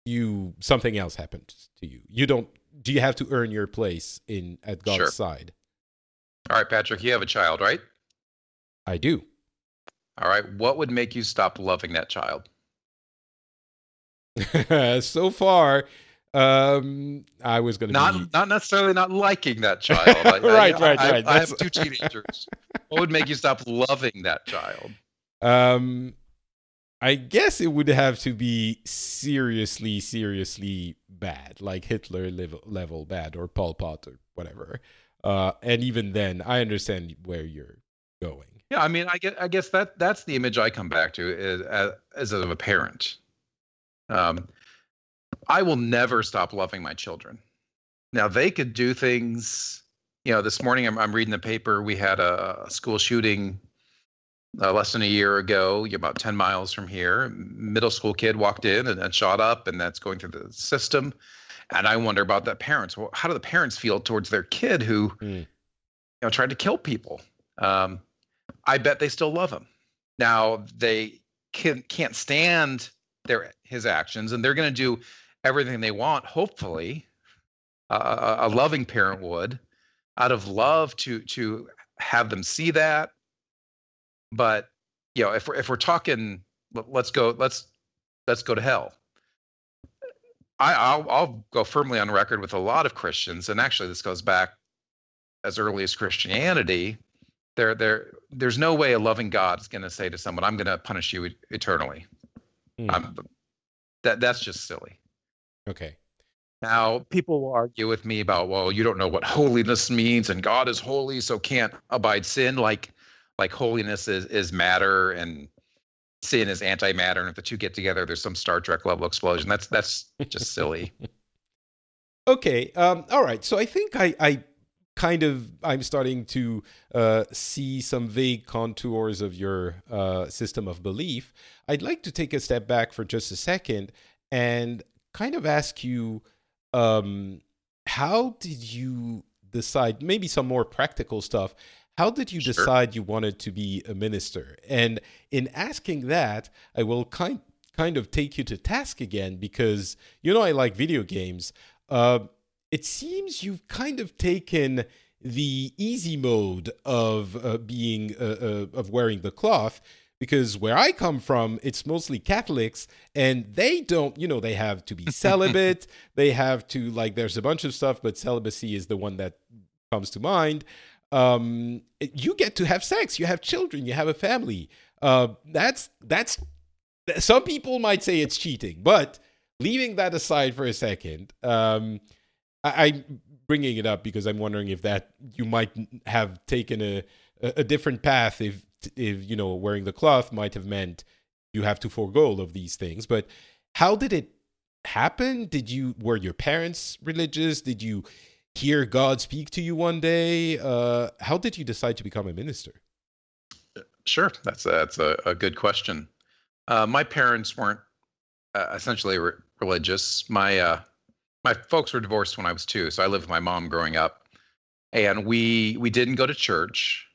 Speaker 1: You something else happened to you. You don't do you have to earn your place in at God's sure. side?
Speaker 2: All right, Patrick, you have a child, right?
Speaker 1: I do.
Speaker 2: All right, what would make you stop loving that child?
Speaker 1: so far, um, I was going to
Speaker 2: not
Speaker 1: be...
Speaker 2: not necessarily not liking that child. I,
Speaker 1: right,
Speaker 2: I,
Speaker 1: right,
Speaker 2: I,
Speaker 1: right.
Speaker 2: I, have two teenagers. what would make you stop loving that child?
Speaker 1: Um, I guess it would have to be seriously, seriously bad, like Hitler level, level bad or Pol Pot or whatever. Uh, and even then, I understand where you're going.
Speaker 2: Yeah, I mean, I get, I guess that that's the image I come back to is, as, as of a parent. Um, I will never stop loving my children. Now they could do things. You know, this morning I'm, I'm reading the paper. We had a school shooting uh, less than a year ago, about 10 miles from here. Middle school kid walked in and, and shot up, and that's going through the system. And I wonder about the parents. Well, how do the parents feel towards their kid who, mm. you know, tried to kill people? Um, I bet they still love him. Now they can, can't stand their his actions, and they're going to do everything they want. Hopefully, uh, a loving parent would, out of love to to have them see that but you know, if we're if we're talking, let's go let's let's go to hell. I, I'll, I'll go firmly on record with a lot of Christians, and actually this goes back as early as Christianity. There, there, there's no way a loving God is going to say to someone, "I'm going to punish you eternally." Mm. that that's just silly.
Speaker 1: Okay.
Speaker 2: Now, people will argue with me about, well, you don't know what holiness means, and God is holy, so can't abide sin. Like, like holiness is is matter and sin is antimatter and if the two get together there's some star trek level explosion that's that's just silly
Speaker 1: okay um all right so i think i i kind of i'm starting to uh, see some vague contours of your uh, system of belief i'd like to take a step back for just a second and kind of ask you um, how did you decide maybe some more practical stuff how did you sure. decide you wanted to be a minister? And in asking that, I will kind kind of take you to task again because you know I like video games. Uh, it seems you've kind of taken the easy mode of uh, being uh, uh of wearing the cloth because where I come from, it's mostly Catholics, and they don't, you know, they have to be celibate. they have to like. There's a bunch of stuff, but celibacy is the one that comes to mind. Um, you get to have sex. You have children. You have a family. Uh, that's that's. Some people might say it's cheating, but leaving that aside for a second, um, I, I'm bringing it up because I'm wondering if that you might have taken a a different path if if you know wearing the cloth might have meant you have to forego all of these things. But how did it happen? Did you were your parents religious? Did you hear god speak to you one day? Uh, how did you decide to become a minister?
Speaker 2: Sure. That's a, that's a, a good question. Uh, my parents weren't uh, essentially re- religious. My uh, my folks were divorced when i was two so i lived with my mom growing up and we we didn't go to church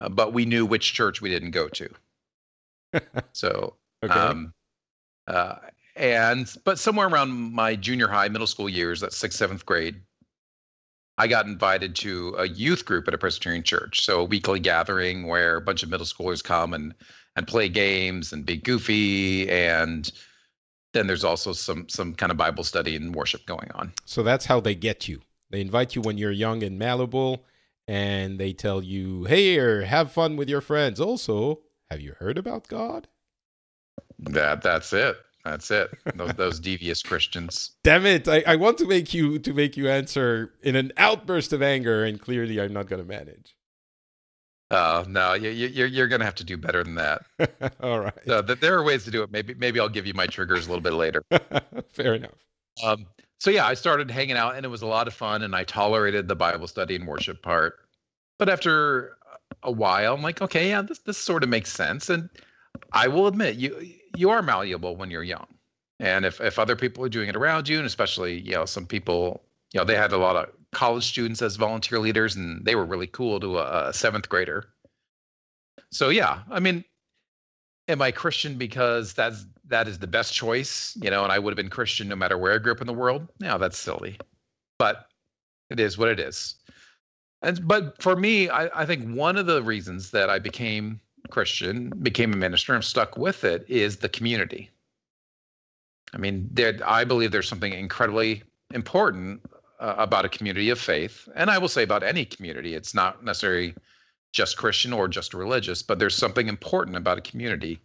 Speaker 2: uh, but we knew which church we didn't go to. so, okay. um, uh, and but somewhere around my junior high, middle school years, that's sixth, seventh grade, I got invited to a youth group at a Presbyterian church. So a weekly gathering where a bunch of middle schoolers come and and play games and be goofy and then there's also some some kind of Bible study and worship going on.
Speaker 1: So that's how they get you. They invite you when you're young and malleable and they tell you, "Hey, have fun with your friends." Also, have you heard about God?
Speaker 2: That that's it. That's it. Those, those devious Christians.
Speaker 1: Damn it! I, I want to make you to make you answer in an outburst of anger, and clearly I'm not going to manage.
Speaker 2: Oh no, you, you're you're going to have to do better than that.
Speaker 1: All right.
Speaker 2: So there are ways to do it. Maybe maybe I'll give you my triggers a little bit later.
Speaker 1: Fair enough.
Speaker 2: Um, so yeah, I started hanging out and it was a lot of fun and I tolerated the Bible study and worship part. But after a while, I'm like, okay, yeah, this this sort of makes sense. And I will admit, you you are malleable when you're young. And if if other people are doing it around you, and especially, you know, some people, you know, they had a lot of college students as volunteer leaders and they were really cool to a, a seventh grader. So yeah, I mean, am I Christian because that's that is the best choice, you know, and I would have been Christian no matter where I grew up in the world? No, that's silly. But it is what it is. And but for me, I, I think one of the reasons that I became Christian, became a minister, and stuck with it is the community. I mean, there, I believe there's something incredibly important uh, about a community of faith, and I will say about any community. It's not necessarily just Christian or just religious, but there's something important about a community,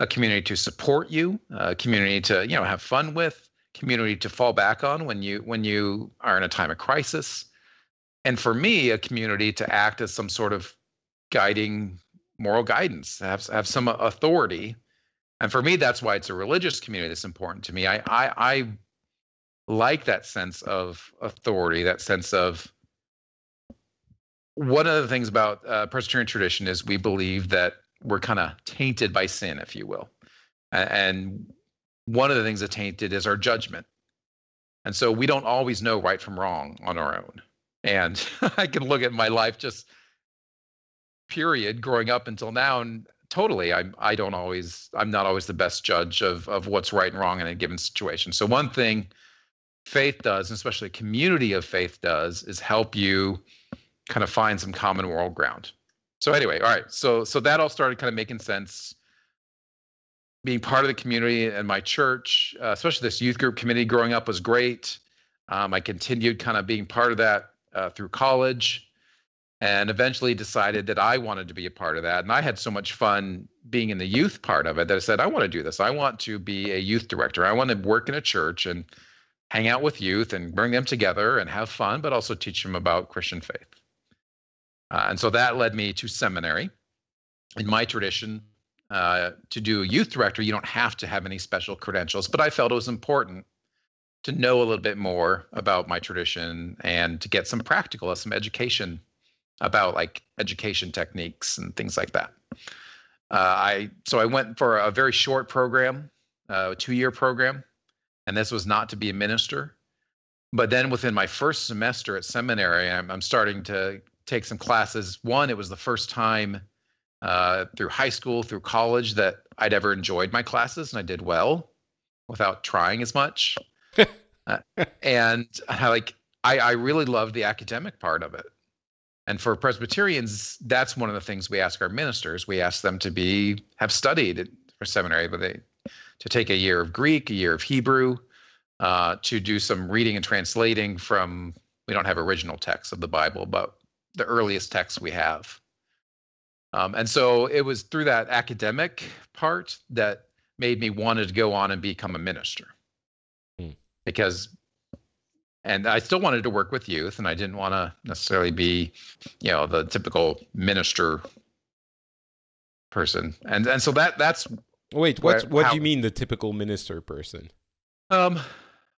Speaker 2: a community to support you, a community to you know have fun with, community to fall back on when you when you are in a time of crisis, and for me, a community to act as some sort of guiding moral guidance, have have some authority, and for me, that's why it's a religious community that's important to me. I I, I like that sense of authority, that sense of one of the things about uh, Presbyterian tradition is we believe that we're kind of tainted by sin, if you will. And one of the things that tainted is our judgment. And so we don't always know right from wrong on our own. And I can look at my life just period growing up until now and totally I'm I don't always I'm not always the best judge of of what's right and wrong in a given situation. So one thing faith does, and especially a community of faith does, is help you kind of find some common moral ground. So anyway, all right. So so that all started kind of making sense. Being part of the community and my church, uh, especially this youth group committee growing up was great. Um, I continued kind of being part of that uh, through college and eventually decided that I wanted to be a part of that. And I had so much fun being in the youth part of it that I said, I want to do this. I want to be a youth director. I want to work in a church and hang out with youth and bring them together and have fun, but also teach them about Christian faith. Uh, and so that led me to seminary. In my tradition, uh, to do a youth director, you don't have to have any special credentials, but I felt it was important to know a little bit more about my tradition and to get some practical, some education about like education techniques and things like that. Uh, I so I went for a very short program, uh, a two-year program, and this was not to be a minister. But then within my first semester at seminary, I'm, I'm starting to take some classes. One, it was the first time uh, through high school, through college, that I'd ever enjoyed my classes and I did well without trying as much. uh, and I like I, I really loved the academic part of it. And for Presbyterians, that's one of the things we ask our ministers. We ask them to be have studied for seminary, but they to take a year of Greek, a year of Hebrew, uh, to do some reading and translating from. We don't have original texts of the Bible, but the earliest texts we have. Um, and so it was through that academic part that made me wanted to go on and become a minister, hmm. because and I still wanted to work with youth, and I didn't want to necessarily be, you know, the typical minister person. And and so that that's
Speaker 1: wait, what what do you mean the typical minister person?
Speaker 2: Um,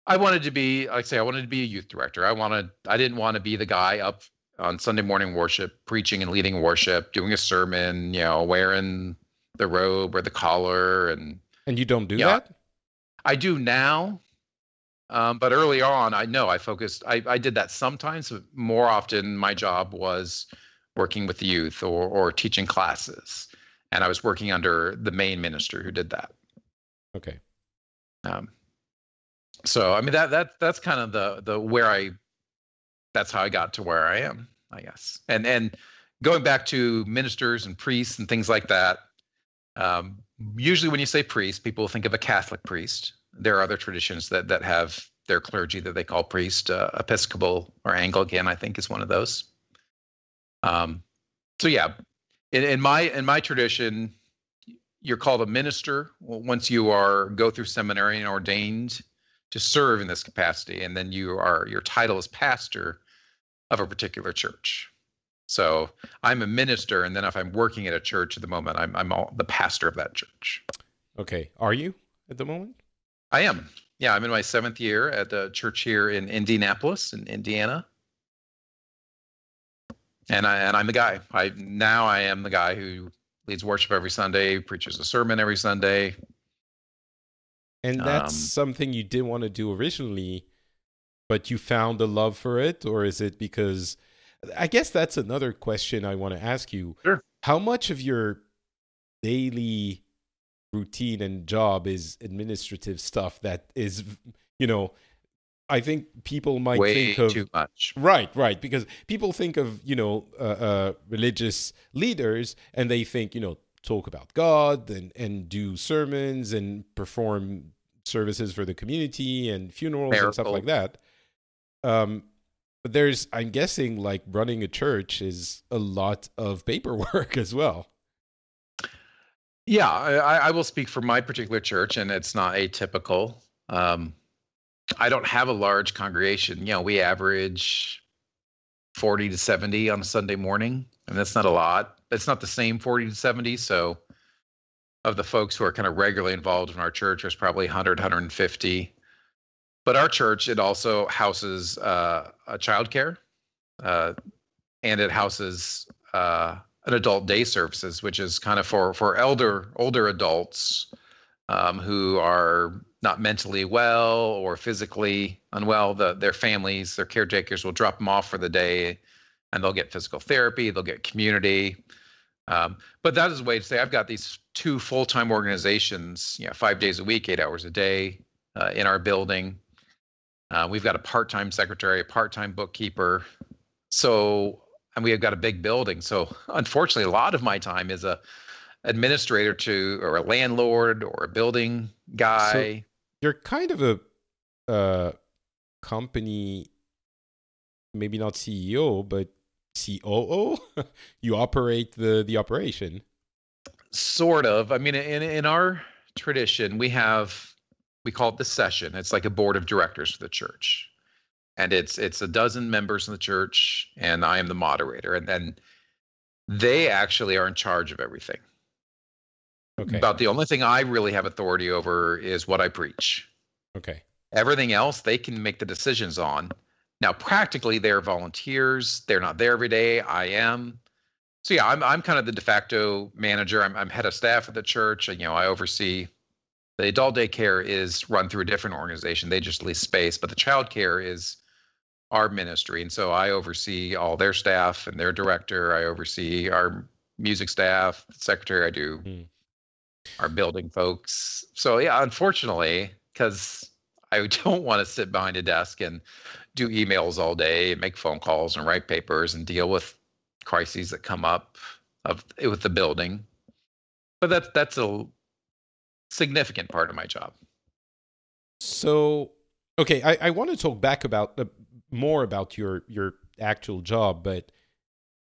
Speaker 2: I wanted to be, like I say, I wanted to be a youth director. I wanted, I didn't want to be the guy up on Sunday morning worship, preaching and leading worship, doing a sermon, you know, wearing the robe or the collar, and
Speaker 1: and you don't do that.
Speaker 2: I do now, um, but early on, I know I focused. I, I did that sometimes, but more often, my job was working with the youth or or teaching classes, and I was working under the main minister who did that.
Speaker 1: Okay.
Speaker 2: Um. So I mean that that that's kind of the the where I. That's how I got to where I am, I guess. And and going back to ministers and priests and things like that. Um, usually, when you say priest, people think of a Catholic priest there are other traditions that that have their clergy that they call priest, uh, Episcopal or Anglican, I think is one of those. Um, so yeah, in, in my in my tradition, you're called a minister once you are go through seminary and ordained to serve in this capacity, and then you are your title is pastor of a particular church. So I'm a minister, and then if I'm working at a church at the moment, I'm I'm all, the pastor of that church.
Speaker 1: Okay, are you at the moment?
Speaker 2: I am. Yeah, I'm in my seventh year at a church here in Indianapolis, in Indiana. And I and I'm the guy. I now I am the guy who leads worship every Sunday, preaches a sermon every Sunday.
Speaker 1: And that's um, something you didn't want to do originally, but you found a love for it, or is it because? I guess that's another question I want to ask you.
Speaker 2: Sure.
Speaker 1: How much of your daily routine and job is administrative stuff that is you know I think people might
Speaker 2: Way
Speaker 1: think of
Speaker 2: too much.
Speaker 1: Right, right, because people think of you know uh, uh, religious leaders and they think you know talk about God and and do sermons and perform services for the community and funerals Miracle. and stuff like that. Um, but there's I'm guessing like running a church is a lot of paperwork as well.
Speaker 2: Yeah, I, I will speak for my particular church, and it's not atypical. Um, I don't have a large congregation. You know, we average 40 to 70 on a Sunday morning, and that's not a lot. It's not the same 40 to 70. So, of the folks who are kind of regularly involved in our church, there's probably 100, 150. But our church, it also houses uh, a childcare, uh, and it houses uh, an adult day services, which is kind of for for elder older adults um, who are not mentally well or physically unwell. The, their families, their caretakers will drop them off for the day, and they'll get physical therapy. They'll get community. Um, but that is a way to say I've got these two full-time organizations, you know, five days a week, eight hours a day uh, in our building. Uh, we've got a part-time secretary, a part-time bookkeeper. So and we have got a big building. So unfortunately, a lot of my time is a administrator to or a landlord or a building guy. So
Speaker 1: you're kind of a uh, company, maybe not CEO, but COO. you operate the the operation.
Speaker 2: Sort of. I mean, in in our tradition, we have we call it the session. It's like a board of directors for the church and it's it's a dozen members in the church and i am the moderator and then they actually are in charge of everything okay. About the only thing i really have authority over is what i preach.
Speaker 1: Okay.
Speaker 2: Everything else they can make the decisions on. Now practically they're volunteers. They're not there every day. I am. So yeah i'm, I'm kind of the de facto manager. I'm, I'm head of staff at the church. And you know i oversee the adult daycare is run through a different organization. They just lease space but the child care is our ministry. And so I oversee all their staff and their director. I oversee our music staff, secretary. I do mm. Our building folks. So yeah, unfortunately, because I don't want to sit behind a desk and do emails all day and make phone calls and write papers and deal with crises that come up of with the building. But that's that's a significant part of my job.
Speaker 1: So, okay, I, I want to talk back about the more about your your actual job, but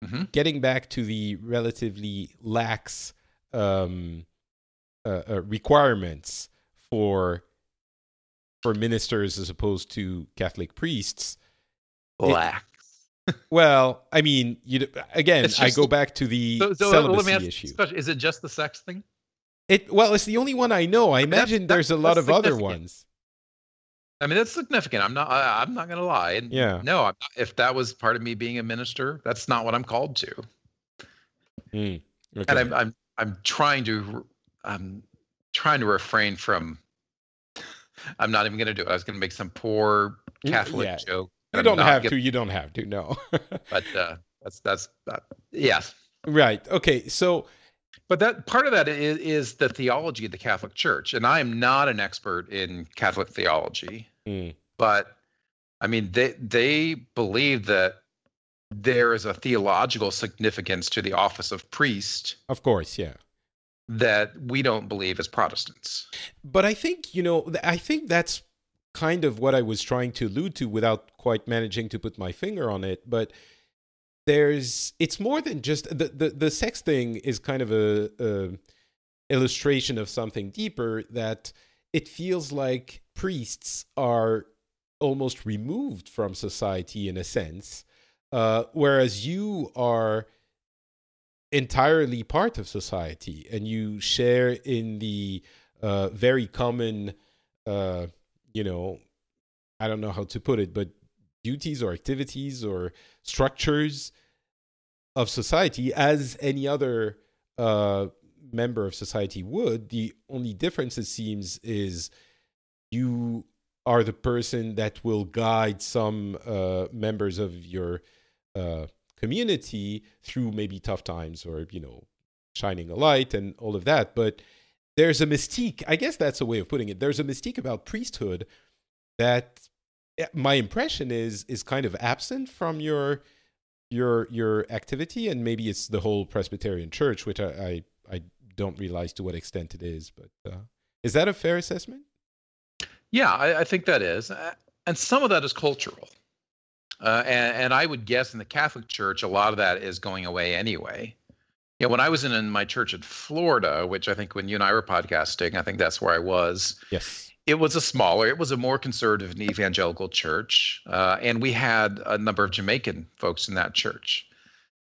Speaker 2: mm-hmm.
Speaker 1: getting back to the relatively lax um, uh, uh, requirements for for ministers as opposed to Catholic priests.
Speaker 2: Lax.
Speaker 1: It, well, I mean, you again, I go back to the so, so celibacy ask, issue.
Speaker 2: Is it just the sex thing?
Speaker 1: It well, it's the only one I know. I imagine that's, there's a lot of other ones.
Speaker 2: I mean, that's significant. I'm not. I, am not going to lie. And
Speaker 1: yeah.
Speaker 2: No, not, if that was part of me being a minister, that's not what I'm called to.
Speaker 1: Mm, okay.
Speaker 2: And I'm, I'm, I'm trying to, I'm trying to refrain from. I'm not even going to do it. I was going to make some poor Catholic yeah. joke.
Speaker 1: You don't have to. You don't have to. No.
Speaker 2: but uh, that's that's uh, yes.
Speaker 1: Right. Okay. So
Speaker 2: but that part of that is, is, the theology of the Catholic Church, and I am not an expert in Catholic theology,
Speaker 1: mm.
Speaker 2: but I mean they they believe that there is a theological significance to the office of priest.
Speaker 1: Of course, yeah.
Speaker 2: That we don't believe as Protestants.
Speaker 1: But I think you know, I think that's kind of what I was trying to allude to without quite managing to put my finger on it, but there's it's more than just the the, the sex thing is kind of a, a illustration of something deeper that it feels like priests are almost removed from society in a sense uh, whereas you are entirely part of society and you share in the uh, very common uh, you know i don't know how to put it but duties or activities or structures of society as any other uh, member of society would. The only difference, it seems, is you are the person that will guide some uh, members of your uh, community through maybe tough times or, you know, shining a light and all of that. But there's a mystique, I guess that's a way of putting it. There's a mystique about priesthood that my impression is is kind of absent from your your your activity, and maybe it's the whole Presbyterian Church, which I I, I don't realize to what extent it is. But uh, is that a fair assessment?
Speaker 2: Yeah, I, I, think that is, and some of that is cultural. Uh, and, and I would guess in the Catholic Church, a lot of that is going away anyway. You know, when I was in, in my church in Florida, which I think when you and I were podcasting, I think that's where I was.
Speaker 1: Yes
Speaker 2: it was a smaller, it was a more conservative and evangelical church. Uh, and we had a number of Jamaican folks in that church.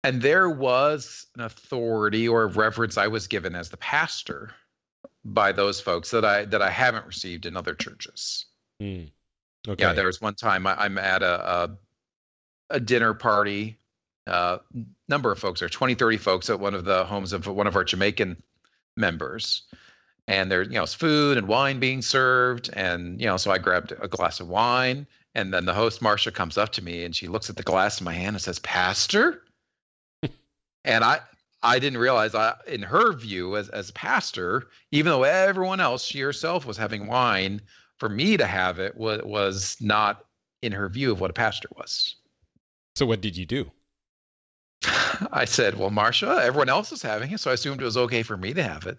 Speaker 2: And there was an authority or reverence I was given as the pastor by those folks that I that I haven't received in other churches.
Speaker 1: Mm. Okay.
Speaker 2: Yeah, there was one time I, am at a, a, a dinner party. Uh, number of folks there, 20, 30 folks at one of the homes of one of our Jamaican members. And there's you know food and wine being served. And you know so i grabbed a glass of wine. And then the host marcia comes up to me and she looks at the glass in my hand and says pastor? And i i didn't realize i in her view as as pastor even though everyone else she herself was having wine for me to have it was was not in her view of what a pastor was
Speaker 1: so what did you do
Speaker 2: i said well marcia everyone else is having it so i assumed it was okay for me to have it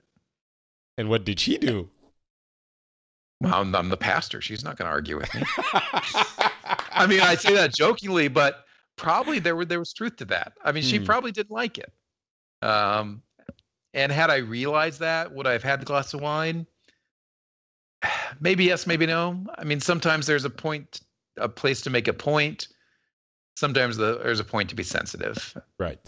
Speaker 1: and what did she do?
Speaker 2: Well, I'm, I'm the pastor. She's not going to argue with me. I mean, I say that jokingly, but probably there were there was truth to that. I mean, she mm. probably didn't like it. Um, and had I realized that, would I have had the glass of wine? Maybe yes, maybe no. I mean, sometimes there's a point, a place to make a point. Sometimes the, there's a point to be sensitive.
Speaker 1: Right.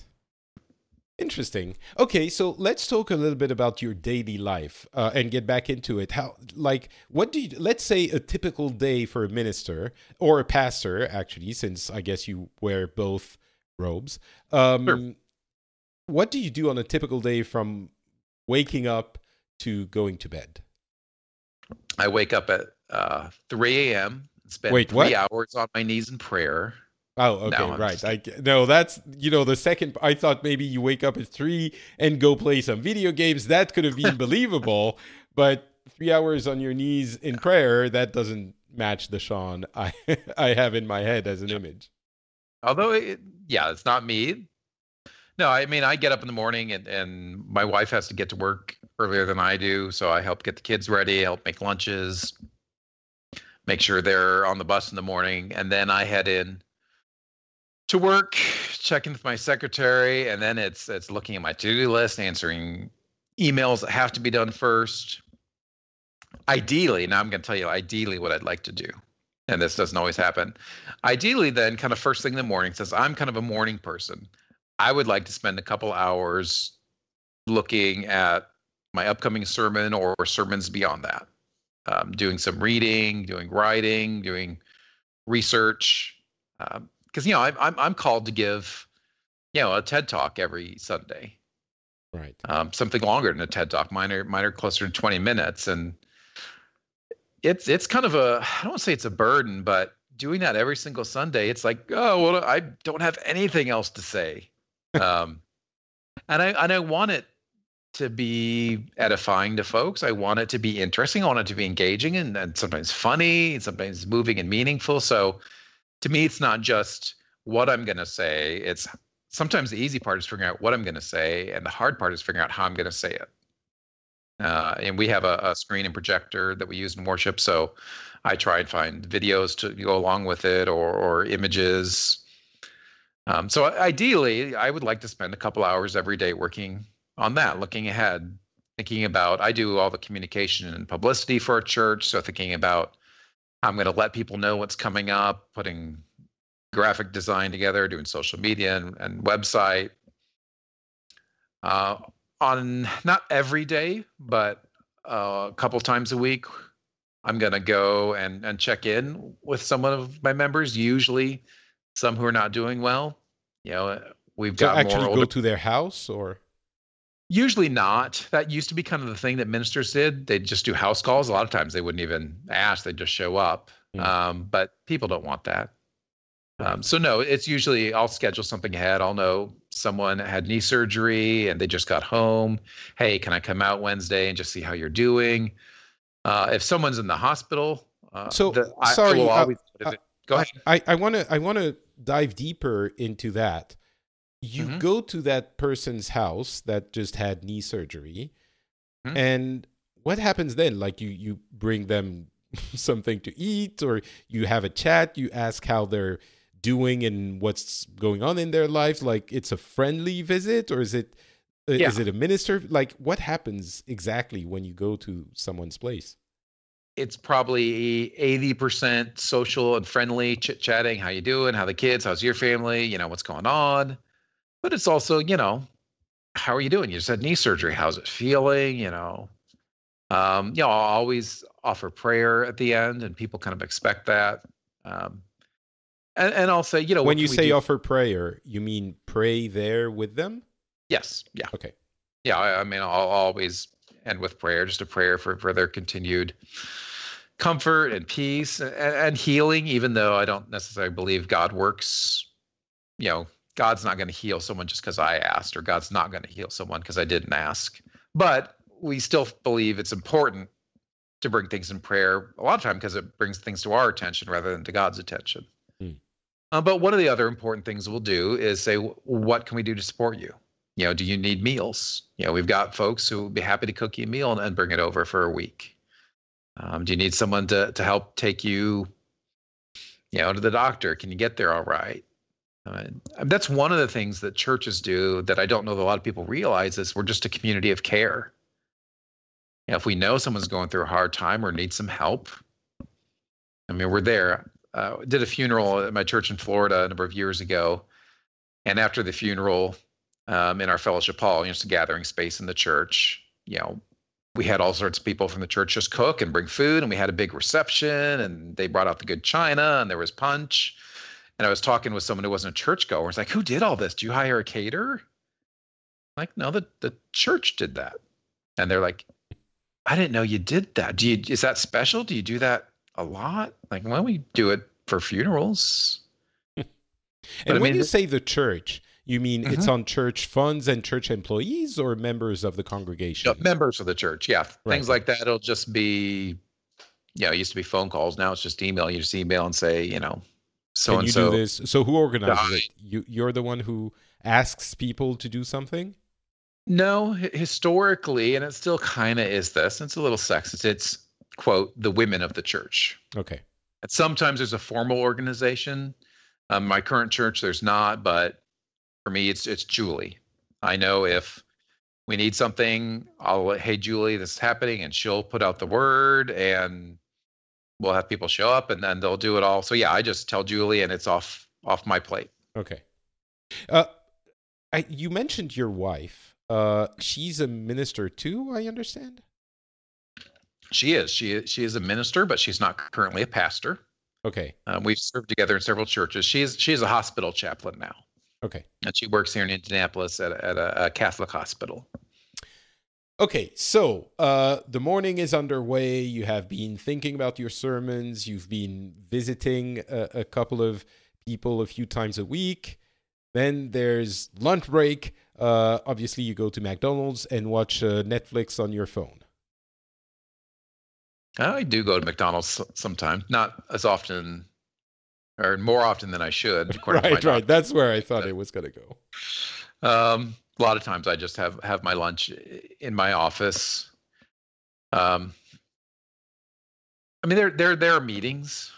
Speaker 1: Interesting. Okay, so let's talk a little bit about your daily life uh, and get back into it. How, like, what do you? Let's say a typical day for a minister or a pastor, actually, since I guess you wear both robes. Um, sure. What do you do on a typical day from waking up to going to bed?
Speaker 2: I wake up at uh, 3 a.m. Spend
Speaker 1: Wait,
Speaker 2: three
Speaker 1: what?
Speaker 2: hours on my knees in prayer.
Speaker 1: Oh, okay, no, right. I no, that's you know the second. I thought maybe you wake up at three and go play some video games. That could have been believable, but three hours on your knees in prayer that doesn't match the Shawn I I have in my head as an image.
Speaker 2: Although, it, yeah, it's not me. No, I mean I get up in the morning and and my wife has to get to work earlier than I do, so I help get the kids ready, help make lunches, make sure they're on the bus in the morning, and then I head in to work, checking with my secretary, and then it's it's looking at my to-do list, answering emails that have to be done first. Ideally, now I'm going to tell you ideally what I'd like to do. And this doesn't always happen. Ideally, then, kind of first thing in the morning, since I'm kind of a morning person. I would like to spend a couple hours looking at my upcoming sermon or sermons beyond that, um, doing some reading, doing writing, doing research. Because you know, I, I'm I'm called to give, you know, a TED talk every Sunday.
Speaker 1: Right.
Speaker 2: Um, something longer than a TED talk. Mine are mine are closer to 20 minutes, and it's it's kind of a I don't say it's a burden, but doing that every single Sunday, it's like, oh well, I don't have anything else to say. um, and I and I want it to be edifying to folks. I want it to be interesting. I want it to be engaging and, and sometimes funny, and sometimes moving and meaningful. So to me, it's not just what I'm going to say. It's sometimes the easy part is figuring out what I'm going to say, and the hard part is figuring out how I'm going to say it. Uh, and we have a, a, screen and projector that we use in worship, so I try and find videos to go along with it or, or images. Um, so ideally, I would like to spend a couple hours every day working on that, looking ahead, thinking about. I do all the communication and publicity for a church, so thinking about I'm going to let people know what's coming up, putting graphic design together, doing social media and, and website. Uh, on not every day, but uh, a couple times a week, I'm gonna go and and check in with someone of my members. Usually, some who are not doing well. You know, we've
Speaker 1: so
Speaker 2: got
Speaker 1: actually
Speaker 2: older...
Speaker 1: go to their house or.
Speaker 2: Usually not. That used to be kind of the thing that ministers did. They'd just do house calls. A lot of times they wouldn't even ask; they'd just show up. Mm. Um, but people don't want that. Um, so no, it's usually I'll schedule something ahead. I'll know someone had knee surgery and they just got home. Hey, can I come out Wednesday and just see how you're doing? Uh, if someone's in the hospital, uh,
Speaker 1: so
Speaker 2: the,
Speaker 1: sorry,
Speaker 2: I, always,
Speaker 1: uh,
Speaker 2: go ahead.
Speaker 1: I want to I want to dive deeper into that. You mm-hmm. go to that person's house that just had knee surgery, mm-hmm. and what happens then? Like you you bring them something to eat, or you have a chat. You ask how they're doing and what's going on in their lives like it's a friendly visit or is it uh, yeah. is it a minister like what happens exactly when you go to someone's place
Speaker 2: it's probably 80% social and friendly chit chatting how you doing how the kids how's your family you know what's going on but it's also you know how are you doing you just had knee surgery how's it feeling you know um, you know i'll always offer prayer at the end and people kind of expect that um, and, and I'll say, you know,
Speaker 1: when you say offer prayer, you mean pray there with them?
Speaker 2: Yes. Yeah.
Speaker 1: Okay.
Speaker 2: Yeah. I, I mean, I'll, I'll always end with prayer, just a prayer for, for their continued comfort and peace and, and healing, even though I don't necessarily believe God works, you know, God's not going to heal someone just because I asked, or God's not going to heal someone because I didn't ask. But we still believe it's important to bring things in prayer a lot of time because it brings things to our attention rather than to God's attention. Uh, but one of the other important things we'll do is say, what can we do to support you? You know, do you need meals? You know, we've got folks who would be happy to cook you a meal and, and bring it over for a week. Um, do you need someone to to help take you, you know, to the doctor? Can you get there all right? Uh, that's one of the things that churches do that I don't know that a lot of people realize is we're just a community of care. You know, if we know someone's going through a hard time or needs some help, I mean, we're there uh, did a funeral at my church in Florida a number of years ago, and after the funeral, um, in our fellowship hall, you know, it's a gathering space in the church. You know, we had all sorts of people from the church just cook and bring food, and we had a big reception, and they brought out the good china, and there was punch. And I was talking with someone who wasn't a churchgoer. It's like, who did all this? Do you hire a caterer? I'm like, no, the the church did that. And they're like, I didn't know you did that. Do you is that special? Do you do that a lot. Like, why don't we do it for funerals?
Speaker 1: and I when mean, you say the church, you mean mm-hmm. it's on church funds and church employees or members of the congregation?
Speaker 2: No, members of the church, yeah. Right. Things like that. It'll just be, you know, it used to be phone calls. Now it's just email. You just email and say, you know, so and
Speaker 1: you
Speaker 2: so.
Speaker 1: do this? So who organizes
Speaker 2: I-
Speaker 1: it? You you're the one who asks people to do something.
Speaker 2: No, historically, and it still kind of is this. It's a little sexist. It's quote the women of the church.
Speaker 1: Okay.
Speaker 2: And sometimes there's a formal organization. Um, my current church, there's not, but for me, it's it's Julie. I know if we need something, I'll let, hey Julie, this is happening, and she'll put out the word, and we'll have people show up, and then they'll do it all. So yeah, I just tell Julie, and it's off off my plate.
Speaker 1: Okay. Uh, I, you mentioned your wife. Uh, she's a minister too. I understand.
Speaker 2: She is she is- she is a minister, but she's not currently a pastor.
Speaker 1: Okay.
Speaker 2: Um, we've served together in several churches. She's she's a hospital chaplain now,
Speaker 1: Okay.
Speaker 2: and she works here in Indianapolis at at a, a Catholic hospital.
Speaker 1: Okay, so uh, the morning is underway. You have been thinking about your sermons. You've been visiting a, a couple of people a few times a week. Then there's lunch break. Uh, obviously, you go to McDonald's and watch uh, Netflix on your phone.
Speaker 2: I do go to McDonald's sometimes, not as often or more often than I should. according to my
Speaker 1: Right, right.
Speaker 2: doctor.
Speaker 1: That's where I thought it was going to go.
Speaker 2: Um, a lot of times I just have have my lunch in my office. Um, I mean, there there there are meetings,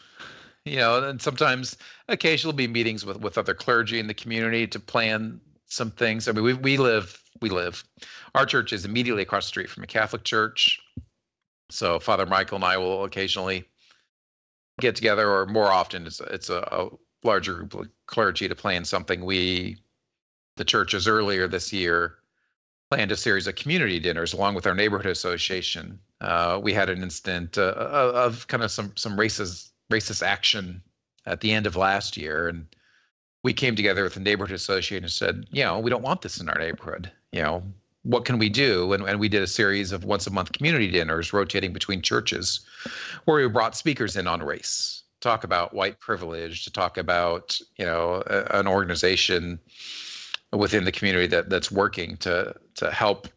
Speaker 2: you know, and sometimes occasionally be meetings with with other clergy in the community to plan some things. I mean, we we live we live. Our church is immediately across the street from a Catholic church, so Father Michael and I will occasionally get together, or more often it's it's a, a larger group of clergy to plan something. We the churches earlier this year planned a series of community dinners along with our neighborhood association. Uh, we had an incident uh, of kind of some some racist racist action at the end of last year, and we came together with the neighborhood association and said, you know, we don't want this in our neighborhood. You know, what can we do? And, and we did a series of once a month community dinners rotating between churches, where we brought speakers in on race, talk about white privilege, to talk about you know a, an organization within the community that that's working to to help.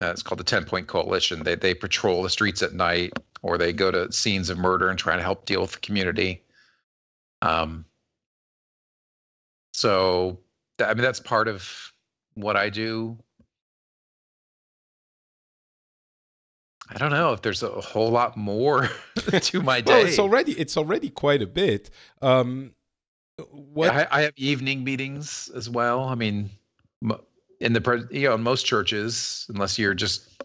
Speaker 2: Uh, it's called the Ten Point Coalition. They they patrol the streets at night, or they go to scenes of murder and try to help deal with the community. Um. So, I mean, that's part of what I do. I don't know if there's a whole lot more to my day.
Speaker 1: Well, it's already it's already quite a bit. Um, what?
Speaker 2: I, I have evening meetings as well. I mean, in the pres- you know in most churches, unless you're just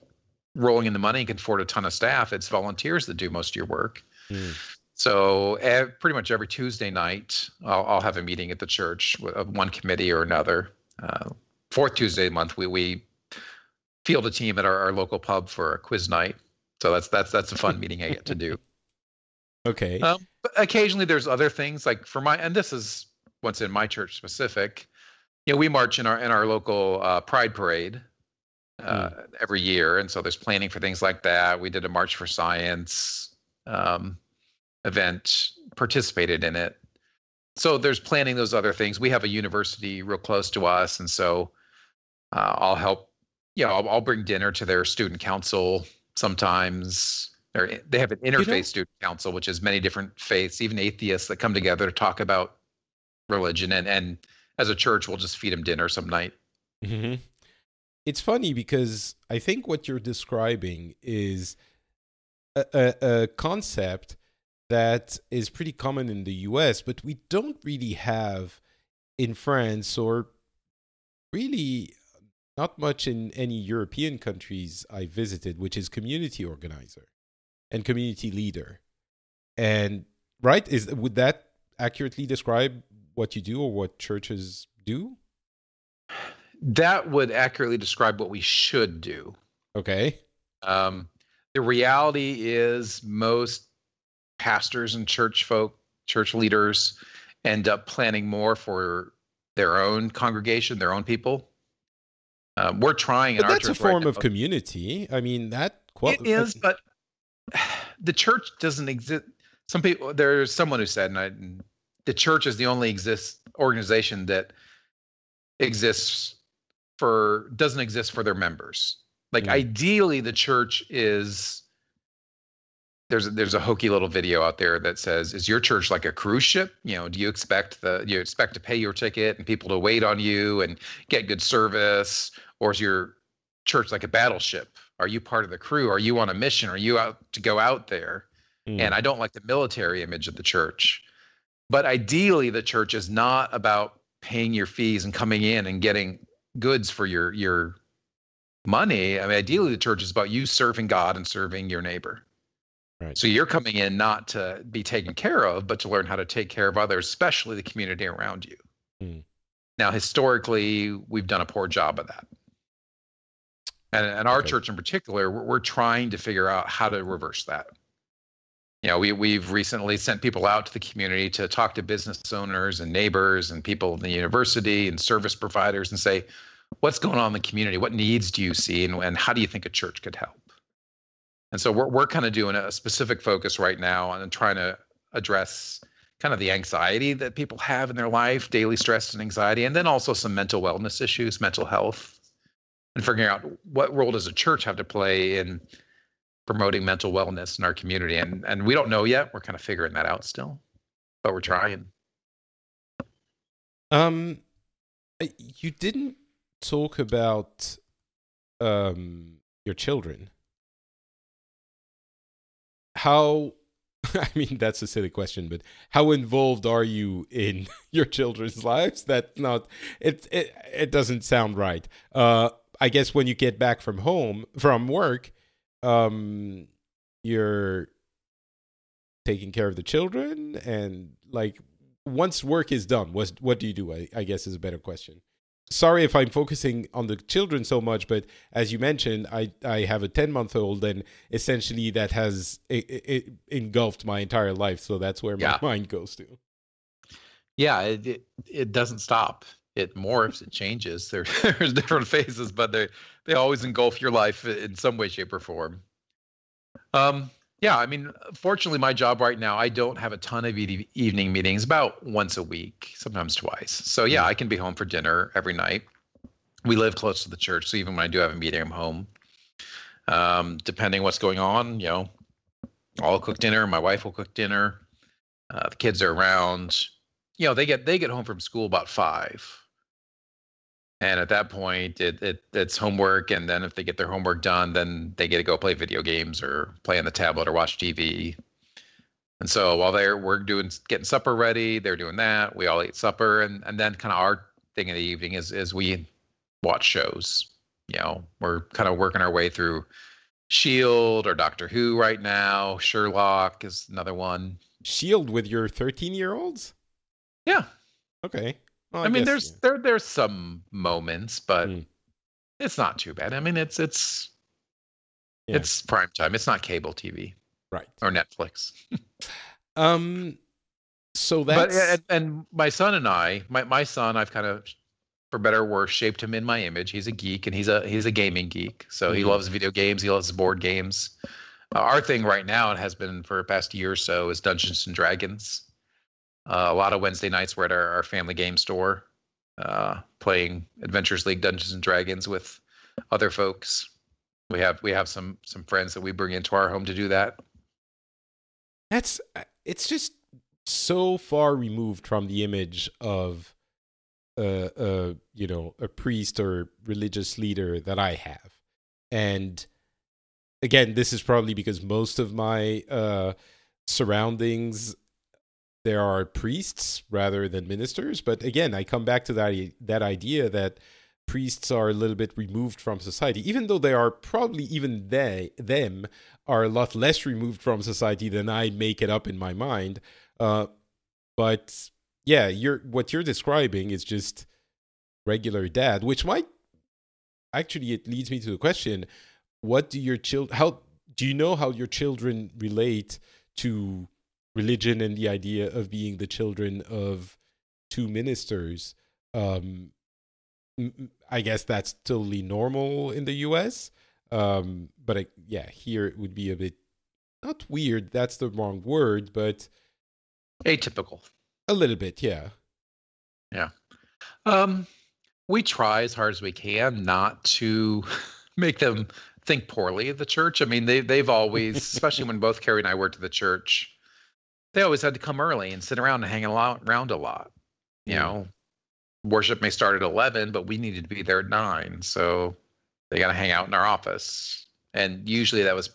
Speaker 2: rolling in the money and can afford a ton of staff, it's volunteers that do most of your work.
Speaker 1: Hmm.
Speaker 2: So ev- pretty much every Tuesday night, I'll, I'll have a meeting at the church with of one committee or another. Uh, fourth Tuesday of the month, we we field a team at our, our local pub for a quiz night. So that's that's that's a fun meeting I get to do.
Speaker 1: okay.
Speaker 2: Um, but occasionally there's other things like for my and this is what's in my church specific. You know, we march in our in our local uh, Pride Parade uh, every year, and so there's planning for things like that. We did a March for Science um, event, participated in it. So there's planning those other things. We have a university real close to us, and so uh, I'll help. Yeah, I'll, I'll bring dinner to their student council sometimes. Or they have an interfaith
Speaker 1: know-
Speaker 2: student council, which is many different faiths, even atheists that come together to talk about religion. And and as a church, we'll just feed them dinner some night.
Speaker 1: hmm It's funny because I think what you're describing is a, a, a concept that is pretty common in the US, but we don't really have in France or really not much in any European countries I visited, which is community organizer and community leader. And right, is would that accurately describe what you do or what churches do?
Speaker 2: That would accurately describe what we should do.
Speaker 1: Okay.
Speaker 2: Um, the reality is most pastors and church folk, church leaders, end up planning more for their own congregation, their own people. Um, we're trying in
Speaker 1: But
Speaker 2: our
Speaker 1: that's a
Speaker 2: church right
Speaker 1: form of
Speaker 2: now-
Speaker 1: community. I mean, that qual-
Speaker 2: it is, but the church doesn't exist. Some people, there's someone who said, and, I, the church is the only exist organization that exists for doesn't exist for their members. Like
Speaker 1: Mm.
Speaker 2: ideally, the church is there's a, there's a hokey little video out there that says, "Is your church like a cruise ship? You know, do you expect the you expect to pay your ticket and people to wait on you and get good service, or is your church like a battleship? Are you part of the crew? Are you on a mission? Are you out to go out there?" Mm. And I don't like the military image of the church, but ideally, the church is not about paying your fees and coming in and getting goods for your your money. I mean, ideally, the church is about you serving God and serving your neighbor. Right. So you're coming in not to be taken care of, but to learn how to take care of others, especially the community around you. Mm. Now, historically, we've done a poor job of that. And, and our okay. church in particular, we're, we're trying to figure out how to reverse that. You know, we, we've recently sent people out to the community to talk to business owners and neighbors and people in the university and service providers and say, what's going on in the community? What needs do you see? And, and how do you think a church could help? And so we're we're kind of doing a specific focus right now on trying to address kind of the anxiety that people have in their life, daily stress and anxiety, and then also some mental wellness issues, mental health, and figuring out what role does a church have to play in promoting mental wellness in our community. And and we don't know yet. We're kind of figuring that out still, but we're trying.
Speaker 1: Um, you didn't talk about um your children how I mean, that's a silly question, but how involved are you in your children's lives? That's not it. It, it doesn't sound right. Uh, I guess when you get back from home from work, um, you're taking care of the children, and like once work is done, what what do you do? I, I guess is a better question sorry if I'm focusing on the children so much, but as you mentioned, I, I have a 10 month old, and essentially that has it, it engulfed my entire life. So that's where my mind goes to.
Speaker 2: Yeah, it, it, it doesn't stop. It morphs, it changes. There, there's different phases, but they they always engulf your life in some way, shape, or form. Um, yeah, I mean, fortunately, my job right now, I don't have a ton of evening meetings, about once a week, sometimes twice. So, yeah, I can be home for dinner every night. We live close to the church, so even when I do have a meeting, I'm home. Um, depending what's going on, you know, I'll cook dinner. My wife will cook dinner. Uh, the kids are around. You know, they get they get home from school about five and at that point it, it it's homework and then if they get their homework done then they get to go play video games or play on the tablet or watch tv and so while they're we're doing getting supper ready they're doing that we all eat supper and and then kind of our thing in the evening is is we watch shows. You know we're kind of working our way through shield or doctor who right now. Sherlock is another one.
Speaker 1: Shield with your 13 year olds?
Speaker 2: Yeah.
Speaker 1: Okay
Speaker 2: well, I, I, mean, guess, there's yeah. there there's some moments, but mm. it's not too bad. I mean, it's it's yeah. it's prime time. It's not cable TV,
Speaker 1: right?
Speaker 2: Or Netflix.
Speaker 1: um, so that's
Speaker 2: but and, and my son and I, my my son, I've kind of for better or worse, shaped him in my image. He's a geek and he's a he's a gaming geek. So mm-hmm. he loves video games. He loves board games. Uh, our thing right now, and has been for the past year or so, is Dungeons and Dragons. Uh, a lot of Wednesday nights we're at our, our family game store, uh, playing Adventures League Dungeons and Dragons with other folks. We have we have some some friends that we bring into our home to do that.
Speaker 1: That's uh, it's just so far removed from the image of a, you know a priest or religious leader that I have, and again, this is probably because most of my uh, surroundings there are priests rather than ministers. But again, I come back to that that idea that priests are a little bit removed from society, even though they are probably even they them are a lot less removed from society than I make it up in my mind. Uh, but yeah, you're what you're describing is just regular dad, which might actually it leads me to the question: What do your children? How do you know how your children relate to religion and the idea of being the children of two ministers. Um, I guess that's totally normal in the U.S. Um, but I, yeah, here it would be a bit not weird. That's the wrong word, but
Speaker 2: atypical.
Speaker 1: A little bit, yeah.
Speaker 2: Yeah. Um, we try as hard as we can not to make them think poorly of the church. I mean, they they've always, especially when both Carrie and I worked at the church, they always had to come early and sit around and hang around a lot. You know, worship may start at eleven, but we needed to be there at nine, so they got to hang out in our office. And usually that was,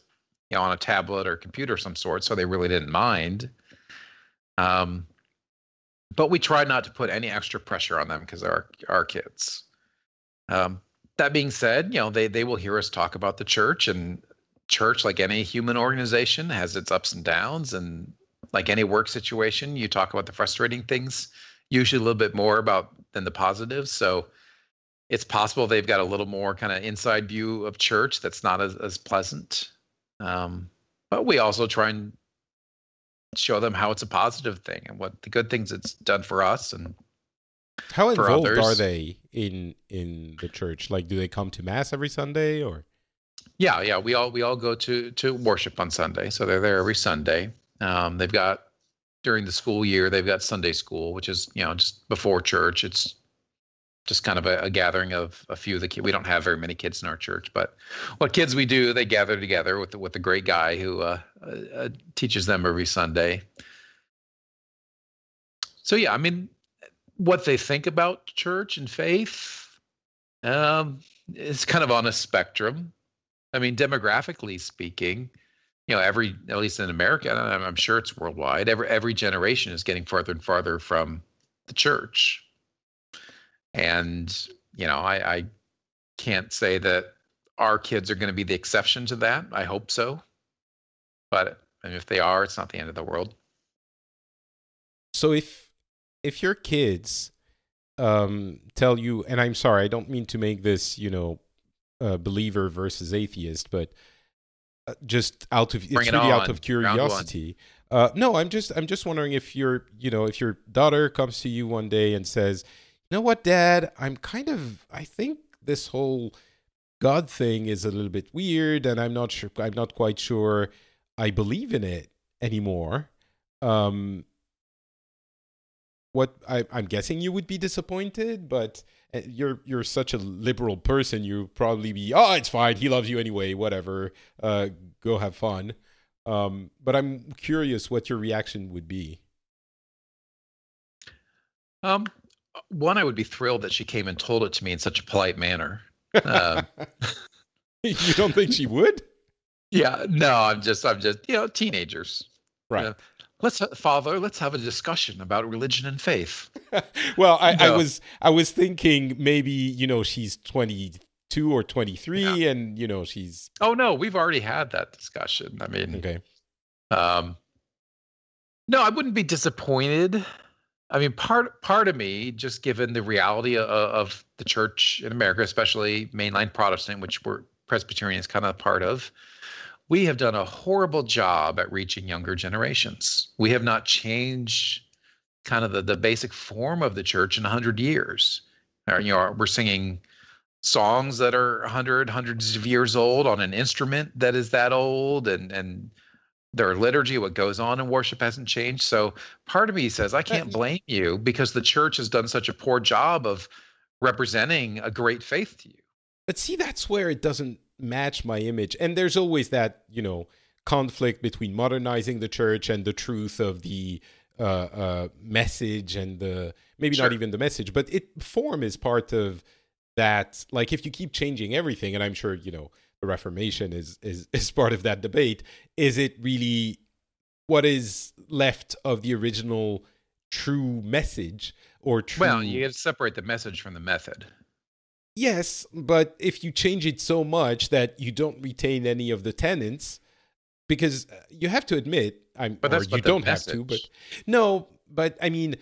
Speaker 2: you know, on a tablet or computer of some sort, so they really didn't mind. Um, but we tried not to put any extra pressure on them because they're our, our kids. Um, that being said, you know, they they will hear us talk about the church and church, like any human organization, has its ups and downs, and like any work situation, you talk about the frustrating things, usually a little bit more about than the positives. So it's possible they've got a little more kind of inside view of church that's not as, as pleasant. Um, but we also try and show them how it's a positive thing and what the good things it's done for us and
Speaker 1: how involved are they in in the church? Like do they come to mass every sunday or?
Speaker 2: Yeah yeah we all we all go to to worship on sunday. So they're there every sunday um, they've got during the school year they've got sunday school which is you know just before church it's just kind of a, a, gathering of a few of the kids. We don't have very many kids in our church, but what kids we do, they gather together with the, with the great guy who uh, uh, teaches them every Sunday. So yeah, I mean, what they think about church and faith um, is kind of on a spectrum. I mean, demographically speaking, you know, every at least in America, I'm, I'm sure it's worldwide. Every every generation is getting farther and farther from the church and, you know, I, I can't say that our kids are going to be the exception to that. I hope so. But and if they are, it's not the end of the world.
Speaker 1: So if if your kids um, tell you, and I'm sorry, I don't mean to make this, you know, uh, believer versus atheist, but just out of
Speaker 2: Bring
Speaker 1: it's
Speaker 2: it
Speaker 1: really out of curiosity. Uh, no, I'm just I'm just wondering if your you know if your daughter comes to you one day and says, you know what, Dad? I'm kind of, I think this whole God thing is a little bit weird, and I'm not sure, I'm not quite sure I believe in it anymore. Um, what I, I'm guessing you would be disappointed, but you're you're such a liberal person. You probably be, oh, it's fine. He loves you anyway. Whatever. Uh, go have fun. Um, but I'm curious what your reaction would be.
Speaker 2: Um, one, I would be thrilled that she came and told it to me in such a polite manner. Uh,
Speaker 1: you don't think she would?
Speaker 2: Yeah, no, I'm just, I'm just, you know, teenagers.
Speaker 1: Right.
Speaker 2: You know, let's, father, let's have a discussion about religion and faith.
Speaker 1: well, I, no. I, was, I was thinking maybe, you know, she's 22 or 23 yeah. and, you know, she's.
Speaker 2: Oh, no, we've already had that discussion. I mean,
Speaker 1: okay.
Speaker 2: Um, no, I wouldn't be disappointed I mean, part part of me, just given the reality of, of the church in America, especially mainline Protestant, which we're Presbyterian is kind of part of, we have done a horrible job at reaching younger generations. We have not changed kind of the, the basic form of the church in 100 years. Or, you know, we're singing songs that are 100 hundreds of years old on an instrument that is that old and and their liturgy, what goes on in worship hasn't changed. So part of me says, I can't blame you because the church has done such a poor job of representing a great faith to you.
Speaker 1: But see, that's where it doesn't match my image. And there's always that, you know, conflict between modernizing the church and the truth of the uh, uh, message and the maybe sure. not even the message, but it form is part of that. Like if you keep changing everything, and I'm sure, you know, the Reformation is is is part of that debate. Is it really what is left of the original true message or true?
Speaker 2: Well, you got to separate the message from the method.
Speaker 1: Yes, but if you change it so much that you don't retain any of the tenants, because uh, you have to admit, I'm,
Speaker 2: but
Speaker 1: or you don't
Speaker 2: message.
Speaker 1: have to, but no, but I mean,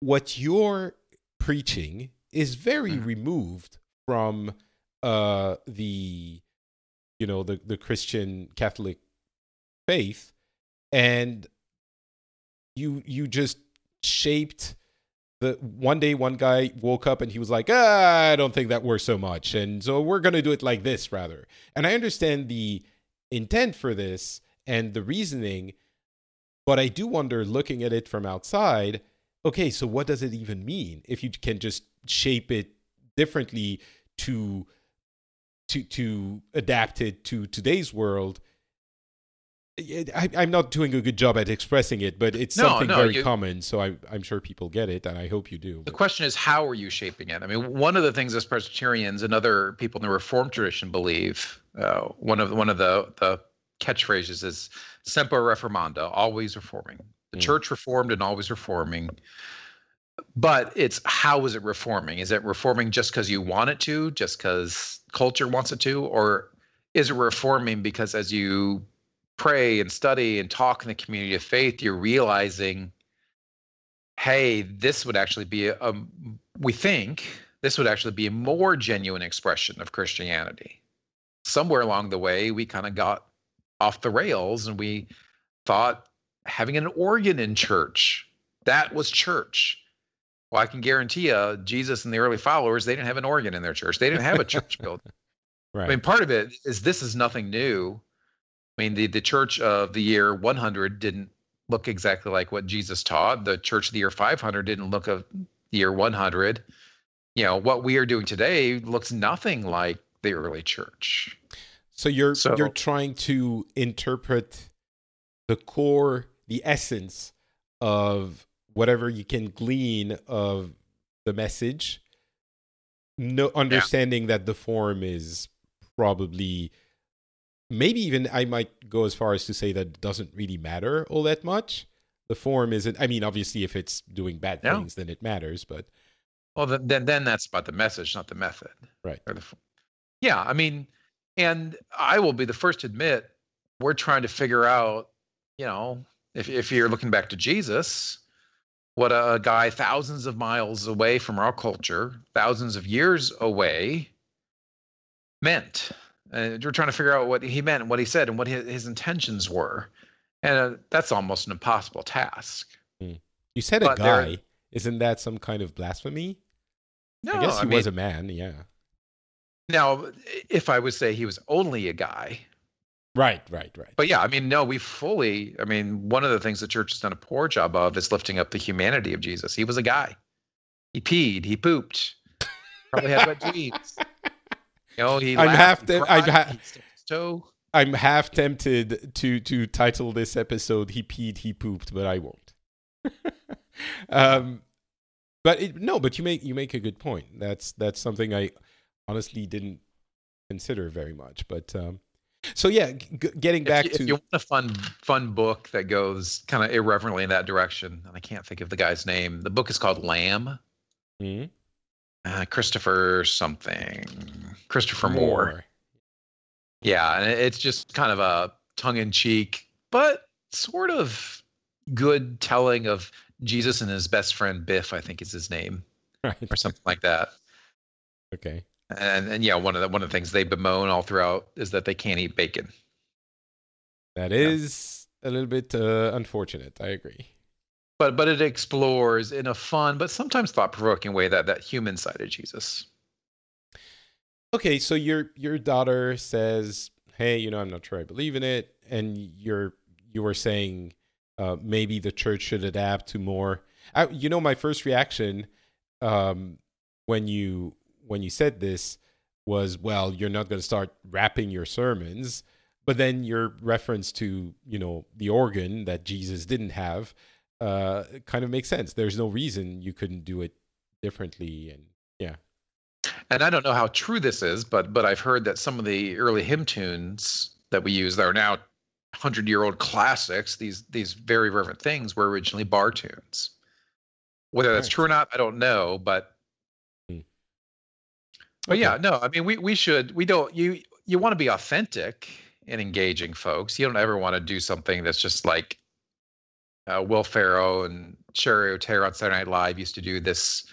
Speaker 1: what you're preaching is very mm. removed from uh, the you know the the Christian Catholic faith, and you you just shaped the one day one guy woke up and he was like ah, i don't think that works so much and so we're going to do it like this rather and i understand the intent for this and the reasoning but i do wonder looking at it from outside okay so what does it even mean if you can just shape it differently to to to adapt it to today's world. I, am not doing a good job at expressing it, but it's no, something no, very you, common. So I, am sure people get it, and I hope you do.
Speaker 2: The question is, how are you shaping it? I mean, one of the things as Presbyterians and other people in the Reformed tradition believe, uh, one of one of the the catchphrases is "semper reformanda," always reforming. The mm. church reformed and always reforming. But it's how is it reforming? Is it reforming just because you want it to, just because culture wants it to, or is it reforming because as you pray and study and talk in the community of faith, you're realizing, hey, this would actually be a, a we think this would actually be a more genuine expression of Christianity. Somewhere along the way, we kind of got off the rails and we thought having an organ in church that was church. Well i can guarantee you jesus and the early followers they didn't have an organ in their church. They didn't have a church building. Right. i mean part of it is this is nothing new i mean the, the church of the year 100 didn't look exactly like what jesus taught. The church of the year 500 didn't look of the year 100 you know what we are doing today looks nothing like the early church.
Speaker 1: So you're so, you're trying to interpret the core, the essence of whatever you can glean of the message, no understanding yeah. that the form is probably maybe even I might go as far as to say that it doesn't really matter all that much. The form isn't. I mean, obviously, if it's doing bad things, then it matters. But
Speaker 2: well, then then that's about the message, not the method,
Speaker 1: right?
Speaker 2: The, yeah, I mean, and I will be the first to admit we're trying to figure out, you know, if if you're looking back to Jesus, what a guy thousands of miles away from our culture, thousands of years away, meant. And we're trying to figure out what he meant, and what he said, and what his, his intentions were. And uh, that's almost an impossible task.
Speaker 1: Hmm. You said but a guy. Isn't that some kind of blasphemy? No, I guess he I mean, was a man. Yeah.
Speaker 2: Now, if I would say he was only a guy.
Speaker 1: Right, right, right.
Speaker 2: But yeah, I mean, no, we fully, I mean, one of the things the church has done a poor job of is lifting up the humanity of Jesus. He was a guy. He peed, he pooped, probably had wet jeans. Know, he I'm half te- cried, I'm, ha-.
Speaker 1: I'm half tempted to to title this episode "He peed, he pooped," but I won't. um, but it, no, but you make you make a good point. That's that's something I honestly didn't consider very much. But um, so yeah, g- getting back
Speaker 2: if
Speaker 1: you, to
Speaker 2: if you want a fun fun book that goes kind of irreverently in that direction, and I can't think of the guy's name. The book is called Lamb. Mm-hmm. Uh, Christopher something, Christopher Moore. Moore. Yeah, and it's just kind of a tongue in cheek, but sort of good telling of Jesus and his best friend Biff. I think is his name, right. or something like that.
Speaker 1: Okay
Speaker 2: and and yeah, one of the one of the things they bemoan all throughout is that they can't eat bacon.
Speaker 1: That is yeah. a little bit uh, unfortunate. I agree.
Speaker 2: But but it explores in a fun but sometimes thought provoking way that that human side of Jesus.
Speaker 1: Okay, so your your daughter says, "Hey, you know, I'm not sure I believe in it," and you're you were saying uh, maybe the church should adapt to more. I, you know, my first reaction um, when you when you said this was, well, you're not going to start rapping your sermons. But then your reference to, you know, the organ that Jesus didn't have uh, kind of makes sense. There's no reason you couldn't do it differently. And yeah.
Speaker 2: And I don't know how true this is, but but I've heard that some of the early hymn tunes that we use that are now hundred year old classics, these these very reverent things were originally bar tunes. Whether that's right. true or not, I don't know, but but okay. yeah, no, I mean, we we should we don't you you want to be authentic and engaging folks. You don't ever want to do something that's just like uh, Will Ferrell and Cheri Oteri on Saturday Night Live used to do this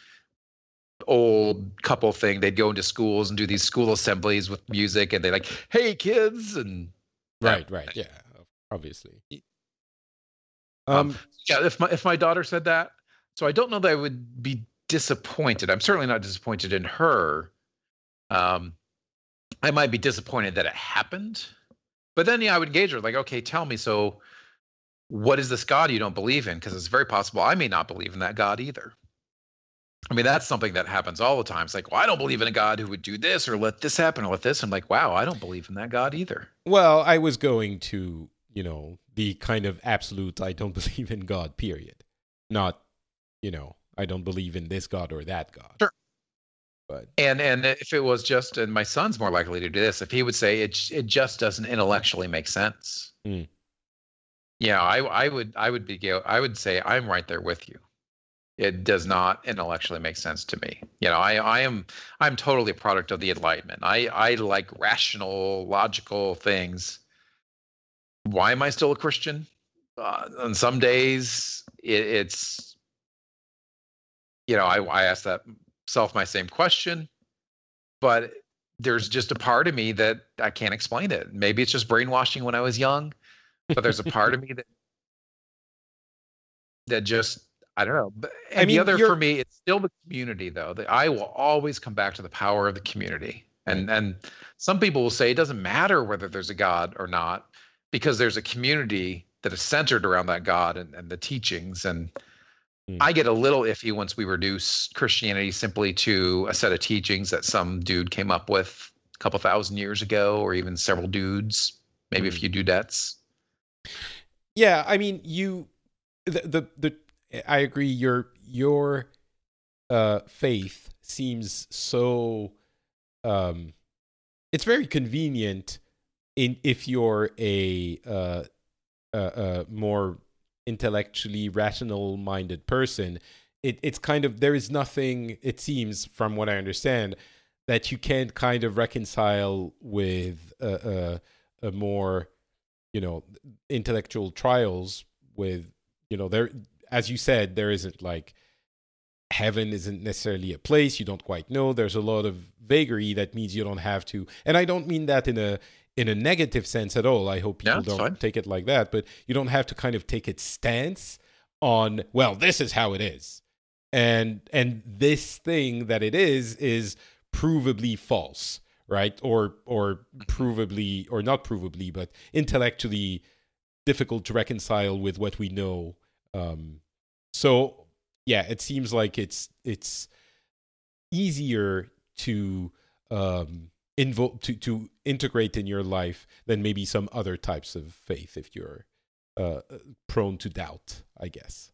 Speaker 2: old couple thing. They'd go into schools and do these school assemblies with music, and they like, "Hey kids," and
Speaker 1: right, right, yeah, obviously.
Speaker 2: Um, um, yeah, if my if my daughter said that, so I don't know that I would be disappointed. I'm certainly not disappointed in her um, I might be disappointed that it happened, but then yeah, I would engage her like, okay, tell me. So, what is this God you don't believe in? Because it's very possible I may not believe in that God either. I mean, that's something that happens all the time. It's like, well, I don't believe in a God who would do this or let this happen or let this. I'm like, wow, I don't believe in that God either.
Speaker 1: Well, I was going to, you know, the kind of absolute I don't believe in God, period. Not, you know, I don't believe in this God or that God.
Speaker 2: Sure.
Speaker 1: But
Speaker 2: And and if it was just, and my son's more likely to do this, if he would say it, it just doesn't intellectually make sense.
Speaker 1: Mm.
Speaker 2: Yeah, I I would I would be I would say I'm right there with you. It does not intellectually make sense to me. You know, I I am I'm totally a product of the Enlightenment. I I like rational, logical things. Why am I still a Christian? Uh, on some days, it, it's you know I I ask that self my same question, but there's just a part of me that I can't explain it. Maybe it's just brainwashing when I was young, but there's a part of me that that just I don't know. But, and
Speaker 1: I mean,
Speaker 2: the other for me, it's still the community though. That I will always come back to the power of the community. And and some people will say it doesn't matter whether there's a God or not, because there's a community that is centered around that God and, and the teachings. And
Speaker 1: Hmm.
Speaker 2: I get a little iffy once we reduce Christianity simply to a set of teachings that some dude came up with a couple thousand years ago, or even several dudes, maybe a
Speaker 1: Hmm.
Speaker 2: few dudettes.
Speaker 1: Yeah, I mean, you, the, the, the, I agree. Your, your, uh, faith seems so, um, it's very convenient in if you're a, uh, uh, uh more intellectually rational minded person it, it's kind of there is nothing it seems from what i understand that you can't kind of reconcile with a, a, a more you know intellectual trials with you know there as you said there isn't like heaven isn't necessarily a place you don't quite know. There's a lot of vagary that means you don't have to. And i don't mean that in a in a negative sense at all. I hope people
Speaker 2: it's
Speaker 1: don't
Speaker 2: fine.
Speaker 1: take it like that but you don't have to kind of take its stance on well this is how it is. And and this thing that it is is provably false right or or provably or not provably but intellectually difficult to reconcile with what we know um so yeah it seems like it's it's easier to um to to integrate in your life than maybe some other types of faith if you're uh prone to doubt i guess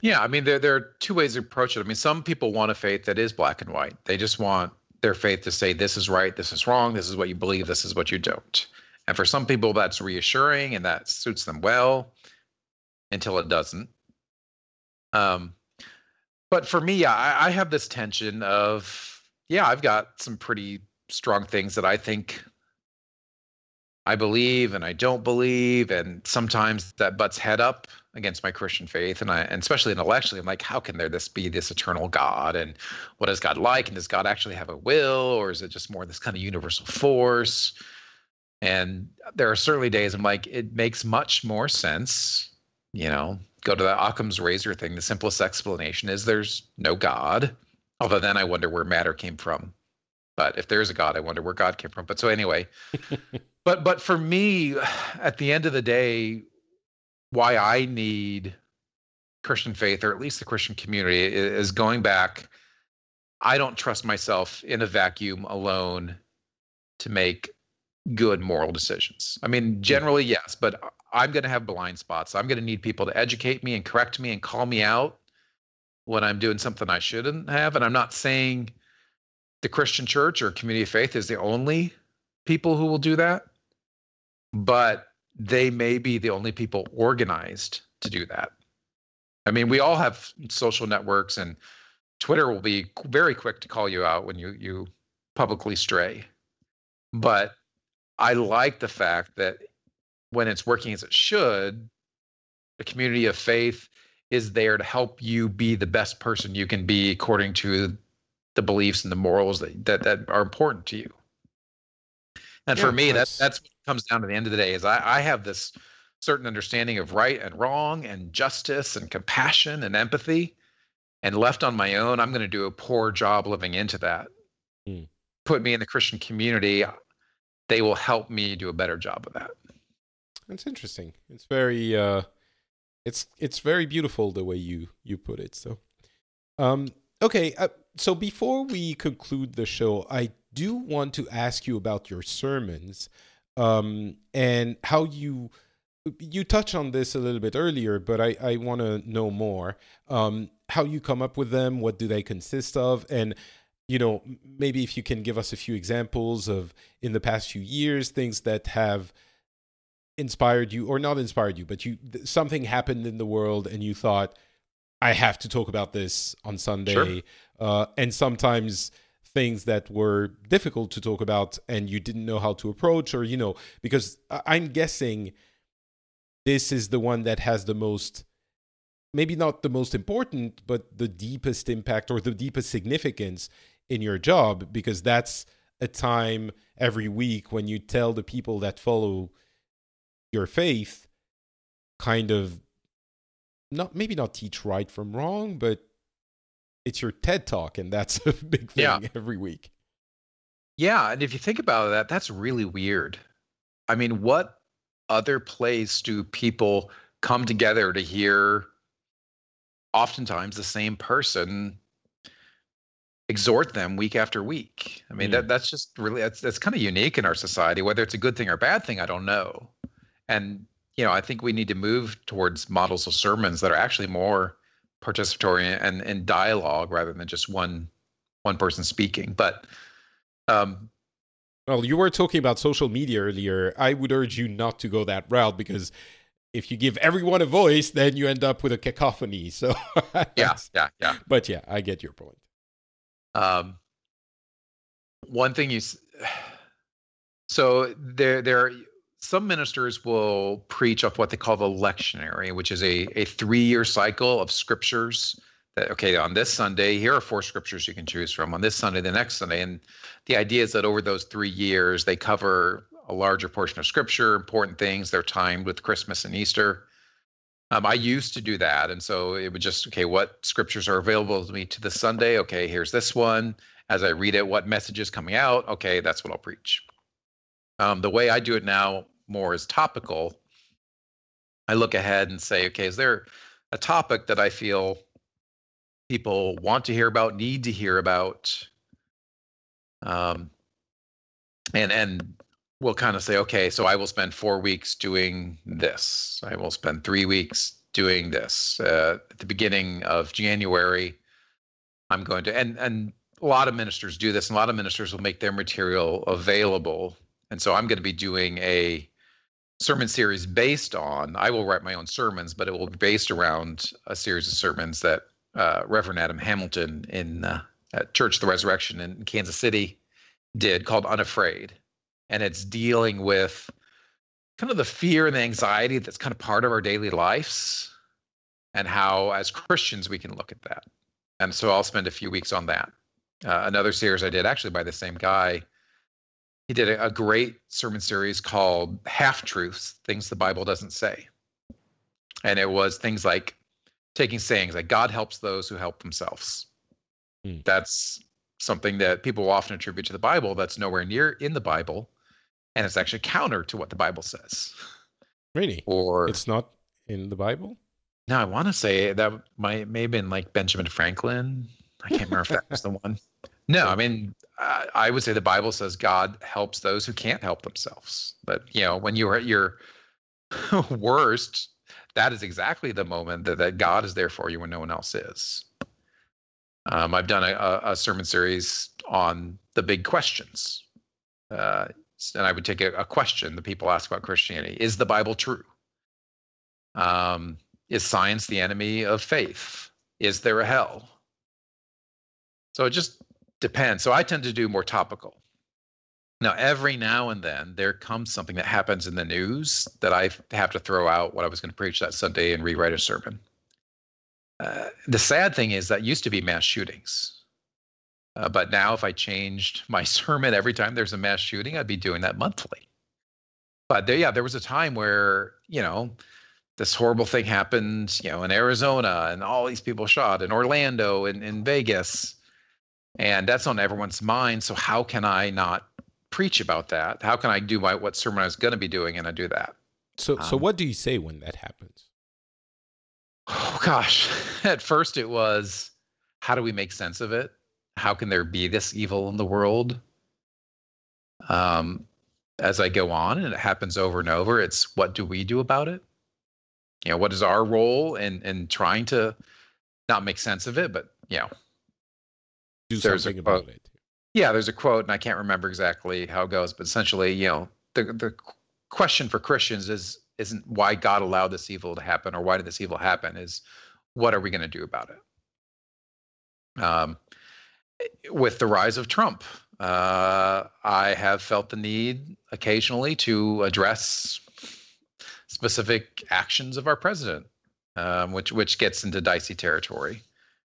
Speaker 2: Yeah, I mean, there there are two ways to approach it. I mean, some people want a faith that is black and white. They just want their faith to say this is right, this is wrong, this is what you believe, this is what you don't. And for some people, that's reassuring and that suits them well until it doesn't. Um, but for me, I, I have this tension of yeah, I've got some pretty strong things that I think I believe and I don't believe, and sometimes that butts head up against my Christian faith, and I and especially intellectually, I'm like, how can there this be this eternal God, and what is God like, and does God actually have a will, or is it just more this kind of universal force? And there are certainly days I'm like, it makes much more sense, you know, go to the Occam's razor thing. The simplest explanation is there's no God. Although then I wonder where matter came from. But if there is a God, I wonder where God came from. But so anyway, but but for me, at the end of the day, why I need Christian faith, or at least the Christian community, is going back. I don't trust myself in a vacuum alone to make good moral decisions. I mean, hmm. generally, yes, but I'm going to have blind spots. I'm going to need people to educate me and correct me and call me out when I'm doing something I shouldn't have. And I'm not saying the Christian church or community of faith is the only people who will do that, but they may be the only people organized to do that. I mean, we all have social networks, and Twitter will be very quick to call you out when you you publicly stray. But I like the fact that when it's working as it should, the community of faith is there to help you be the best person you can be according to the beliefs and the morals that that, that are important to you. And
Speaker 1: Yeah,
Speaker 2: for me,
Speaker 1: that's-
Speaker 2: that's that's what it comes down to the end of the day is I, I have this certain understanding of right and wrong and justice and compassion and empathy. And left on my own, I'm going to do a poor job living into that.
Speaker 1: Hmm.
Speaker 2: Put me in the Christian community, they will help me do a better job of that.
Speaker 1: That's interesting. It's very uh it's it's very beautiful the way you you put it. So um okay, uh, so before we conclude the show, I do want to ask you about your sermons um, and how you you touched on this a little bit earlier, but I, I want to know more. Um, how you come up with them? What do they consist of? And you know, maybe if you can give us a few examples of in the past few years things that have inspired you or not inspired you, but you something happened in the world and you thought, I have to talk about this on Sunday. Sure. Uh, and sometimes things that were difficult to talk about and you didn't know how to approach, or you know, because I'm guessing this is the one that has the most maybe not the most important but the deepest impact or the deepest significance in your job because that's a time every week when you tell the people that follow your faith kind of not maybe not teach right from wrong but it's your ted talk and that's a big thing yeah. every week
Speaker 2: yeah and if you think about that that's really weird i mean what other place do people come together to hear oftentimes the same person exhort them week after week. I mean, that that's just really that's that's kind of unique in our society. Whether it's a good thing or a bad thing, I don't know. And you know, I think we need to move towards models of sermons that are actually more participatory and and dialogue rather than just one one person speaking. But um,
Speaker 1: well, you were talking about social media earlier. I would urge you not to go that route because if you give everyone a voice, then you end up with a cacophony. So
Speaker 2: yeah, yeah, yeah.
Speaker 1: But yeah, I get your point.
Speaker 2: Um, one thing you so there there some ministers will preach off what they call the lectionary, which is a a three year cycle of scriptures. That okay, on this Sunday, here are four scriptures you can choose from. On this Sunday, the next Sunday, and the idea is that over those three years, they cover a larger portion of scripture, important things. They're timed with Christmas and Easter. Um, I used to do that, and so it would just okay, what scriptures are available to me to this Sunday? Okay, here's this one. As I read it, what message is coming out? Okay, that's what I'll preach. Um, the way I do it now more is topical. I look ahead and say, okay, is there a topic that I feel people want to hear about, need to hear about? Um, and and we'll kind of say, okay, so I will spend four weeks doing this. I will spend three weeks doing this. Uh, at the beginning of January, I'm going to, and and a lot of ministers do this, and a lot of ministers will make their material available. And so I'm going to be doing a sermon series based on. I will write my own sermons, but it will be based around a series of sermons that uh, Reverend Adam Hamilton in uh, Church of the Resurrection in Kansas City did called Unafraid and it's dealing with kind of the fear and the anxiety that's kind of part of our daily lives and how as christians we can look at that and so i'll spend a few weeks on that uh, another series i did actually by the same guy he did a, a great sermon series called half truths things the bible doesn't say and it was things like taking sayings like god helps those who help themselves hmm. that's something that people will often attribute to the bible that's nowhere near in the bible and it's actually counter to what the Bible says.
Speaker 1: Really?
Speaker 2: Or
Speaker 1: it's not in the Bible?
Speaker 2: No, I want to say that might may have been like Benjamin Franklin. I can't remember if that was the one. No, I mean, I, I would say the Bible says God helps those who can't help themselves. But you know, when you're at your worst, that is exactly the moment that, that God is there for you when no one else is. Um, I've done a, a, sermon series on the big questions. Uh, and I would take a, a question that people ask about Christianity: Is the Bible true? Um, is science the enemy of faith? Is there a hell? So just depends. So I tend to do more topical. Now, every now and then there comes something that happens in the news that I have to throw out what I was going to preach that Sunday and rewrite a sermon. Uh, the sad thing is that used to be mass shootings. Uh, but now, if I changed my sermon every time there's a mass shooting, I'd be doing that monthly. But there, yeah, there was a time where you know this horrible thing happened, you know, in Arizona, and all these people shot in Orlando and in Vegas, and that's on everyone's mind. So how can I not preach about that? How can I do my what sermon I was going to be doing, and I do that?
Speaker 1: So, um, so what do you say when that happens?
Speaker 2: Oh gosh, at first it was how do we make sense of it? How can there be this evil in the world? Um, as I go on, and it happens over and over, it's what do we do about it? You know, what is our role in in trying to not make sense of it, but you know,
Speaker 1: Do
Speaker 2: There's
Speaker 1: something about it.
Speaker 2: yeah, there's a quote, and I can't remember exactly how it goes, but essentially, you know, the the question for Christians is isn't why God allowed this evil to happen or why did this evil happen? Is what are we going to do about it? Um, with the rise of Trump, uh, I have felt the need occasionally to address specific actions of our president, um, which which gets into dicey territory.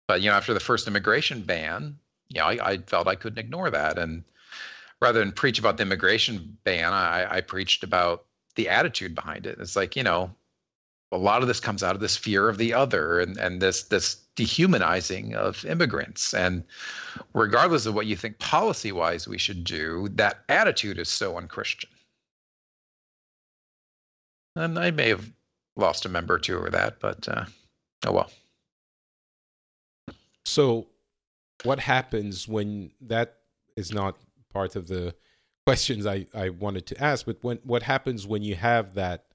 Speaker 2: But you know, after the first immigration ban, you know, I, I felt I couldn't ignore that, and rather than preach about the immigration ban, I, I preached about the attitude behind it. It's like you know, a lot of this comes out of this fear of the other and and this this dehumanizing of immigrants. And regardless of what you think policy wise we should do, that attitude is so unchristian. And I may have lost a member or two over that, but uh, oh well.
Speaker 1: So, what happens when that is not part of the questions I, I wanted to ask, but when what happens when you have that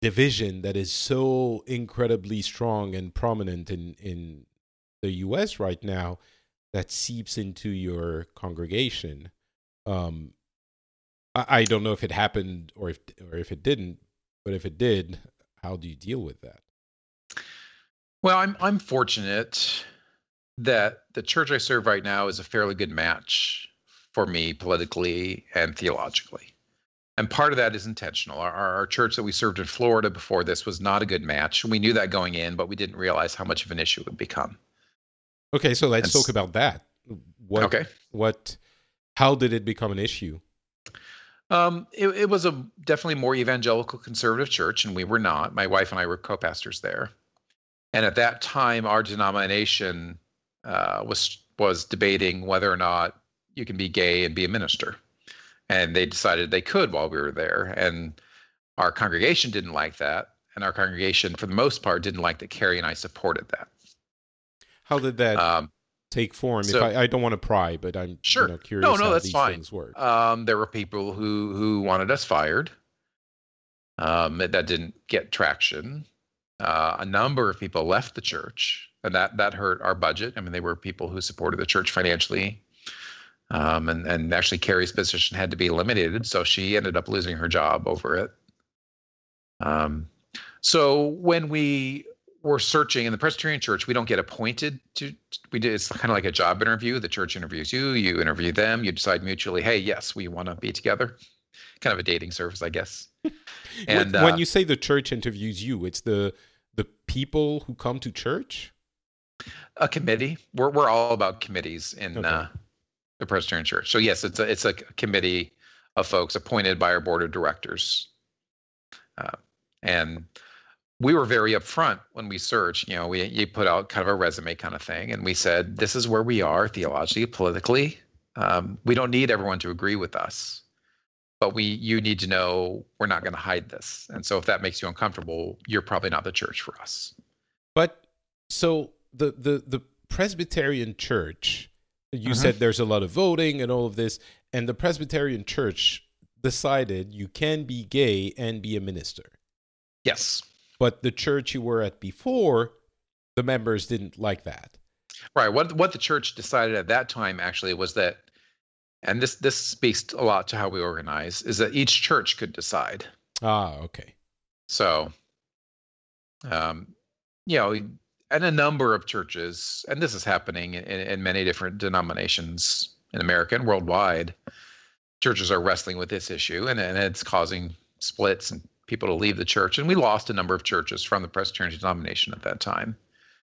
Speaker 1: division that is so incredibly strong and prominent in, in the US right now that seeps into your congregation? Um, I, I don't know if it happened or if or if it didn't, but if it did, how do you deal with that?
Speaker 2: Well, I'm I'm fortunate that the church I serve right now is a fairly good match for me politically and theologically. And part of that is intentional. Our, our church that we served in Florida before this was not a good match. We knew that going in, but we didn't realize how much of an issue it would become.
Speaker 1: Okay, so let's
Speaker 2: And
Speaker 1: talk about that. What
Speaker 2: Okay.
Speaker 1: what how did it become an issue?
Speaker 2: Um, it, it was a definitely more evangelical conservative church, and we were not. My wife and I were co-pastors there, and at that time, our denomination uh, was was debating whether or not you can be gay and be a minister, and they decided they could while we were there, and our congregation didn't like that, and our congregation, for the most part, didn't like that Carrie and I supported that.
Speaker 1: How did that
Speaker 2: Um,
Speaker 1: take form?
Speaker 2: so-
Speaker 1: if I, I don't want to pry, but I'm
Speaker 2: Sure.
Speaker 1: you know, curious
Speaker 2: No, no,
Speaker 1: how
Speaker 2: that's
Speaker 1: these
Speaker 2: fine.
Speaker 1: things work.
Speaker 2: Um, there were people who who wanted us fired. Um, that that didn't get traction. Uh, a number of people left the church, and that that hurt our budget. I mean, they were people who supported the church financially, um, and and actually Carrie's position had to be eliminated, so she ended up losing her job over it. Um, so when we were searching in the Presbyterian Church, we don't get appointed to. We do. It's kind of like a job interview. The church interviews you. You interview them. You decide mutually. Hey, yes, we want to be together. Kind of a dating service, I guess. And
Speaker 1: when, when
Speaker 2: uh,
Speaker 1: you say the church interviews you, it's the the people who come to church.
Speaker 2: A committee. We're we're all about committees in
Speaker 1: Okay.
Speaker 2: uh, the Presbyterian Church. So yes, it's a it's a committee of folks appointed by our board of directors, uh, and we were very upfront when we searched. You know, we you put out kind of a resume kind of thing, and we said this is where we are theologically, politically. Um, we don't need everyone to agree with us, but we you need to know we're not going to hide this. And so if that makes you uncomfortable, you're probably not the church for us.
Speaker 1: But so the the the Presbyterian Church, you
Speaker 2: Mhm.
Speaker 1: said there's a lot of voting and all of this, and the Presbyterian Church decided you can be gay and be a minister.
Speaker 2: Yes.
Speaker 1: But the church you were at before, the members didn't like that.
Speaker 2: Right. What what the church decided at that time actually was that, and this this speaks a lot to how we organize, is that each church could decide.
Speaker 1: Ah, okay.
Speaker 2: So, um, you know, and a number of churches, and this is happening in, in many different denominations in America and worldwide. Churches are wrestling with this issue, and, and it's causing splits and people to leave the church. And we lost a number of churches from the Presbyterian denomination at that time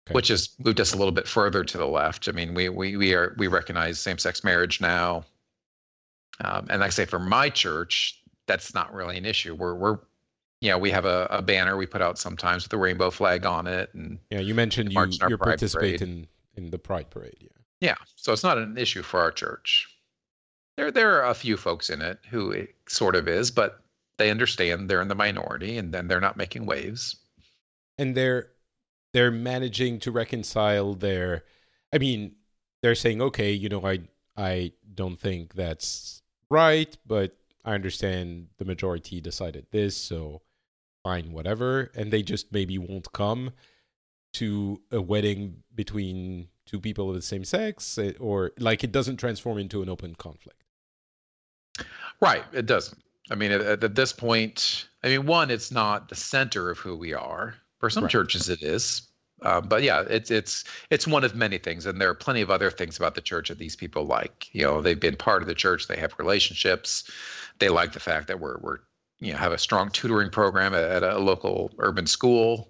Speaker 1: Okay.
Speaker 2: which has moved us a little bit further to the left. I mean, we we we are we recognize same-sex marriage now, um, and like I say, for my church, that's not really an issue. We're we're know we have a, a banner we put out sometimes with a rainbow flag on it, and
Speaker 1: Yeah, you mentioned you
Speaker 2: March in our
Speaker 1: you participate
Speaker 2: Parade.
Speaker 1: in in the Pride Parade. Yeah.
Speaker 2: yeah, so it's not an issue for our church. There there are a few folks in it who it sort of is, but they understand they're in the minority, and then they're not making waves.
Speaker 1: and they're they're managing to reconcile their. I mean, they're saying, okay, you know, I I don't think that's right, but I understand the majority decided this, so fine, whatever. And they just maybe won't come to a wedding between two people of the same sex, eh, or like it doesn't transform into an open conflict.
Speaker 2: Right, it doesn't. I mean, at, at this point, I mean, one, it's not the center of who we are. For some right. churches, it is, uh, but yeah, it's it's it's one of many things, and there are plenty of other things about the church that these people like. You know, they've been part of the church, they have relationships, they like the fact that we're we're you know have a strong tutoring program at, at a local urban school.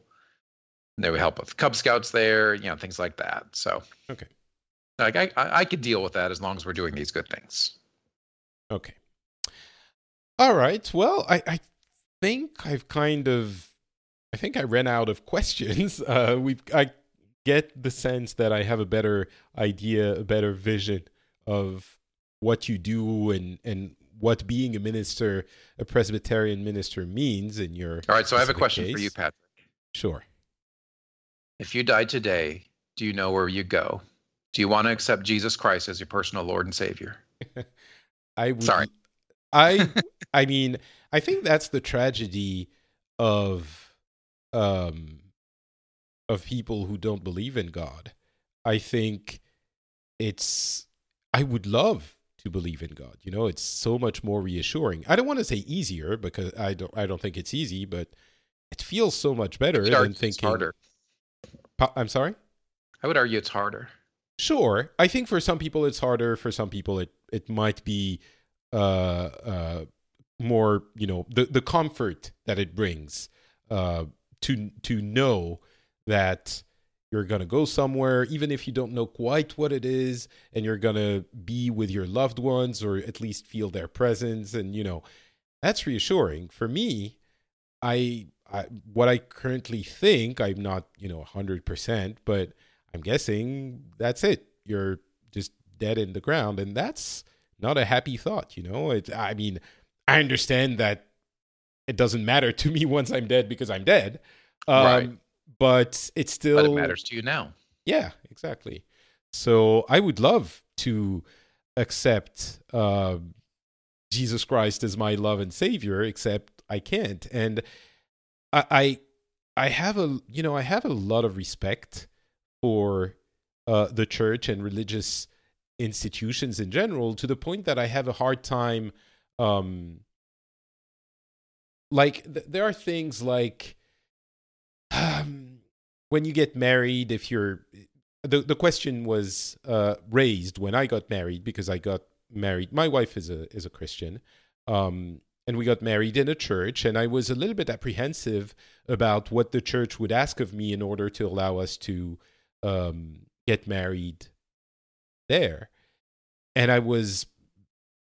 Speaker 2: And they would help with Cub Scouts there, you know, things like that. So
Speaker 1: okay,
Speaker 2: like I I, could deal with that as long as we're doing these good things.
Speaker 1: Okay. All right. Well, I I think I've kind of I think I ran out of questions. Uh, we I get the sense that I have a better idea, a better vision of what you do and and what being a minister, a Presbyterian minister, means in your.
Speaker 2: All right. So I have a question
Speaker 1: case.
Speaker 2: for you, Patrick.
Speaker 1: Sure.
Speaker 2: If you died today, do you know where you go? Do you want to accept Jesus Christ as your personal Lord and Savior?
Speaker 1: I would,
Speaker 2: sorry.
Speaker 1: I I mean I think that's the tragedy of um, of people who don't believe in God. I think it's, I would love to believe in God. You know, it's so much more reassuring. I don't want to say easier because I don't, I don't think it's easy, but it feels so much better than thinking.
Speaker 2: harder.
Speaker 1: I'm sorry.
Speaker 2: I would argue it's harder.
Speaker 1: Sure, I think for some people it's harder. For some people, it it might be uh, uh, more, you know, the the comfort that it brings uh, to to know that you're going to go somewhere even if you don't know quite what it is and you're going to be with your loved ones or at least feel their presence and you know that's reassuring for me i, I what i currently think i'm not you know 100% but i'm guessing that's it you're just dead in the ground and that's not a happy thought you know it i mean i understand that it doesn't matter to me once I'm dead because I'm dead. Um, right. But it's still. But
Speaker 2: it matters to you now.
Speaker 1: Yeah, exactly. So I would love to accept uh, Jesus Christ as my love and savior, except I can't. And I, I, I have a, you know, I have a lot of respect for uh, the church and religious institutions in general, to the point that I have a hard time um, like th- there are things like um, when you get married if you're the, the question was uh, raised when i got married because i got married my wife is a is a christian um, and we got married in a church and i was a little bit apprehensive about what the church would ask of me in order to allow us to um, get married there and i was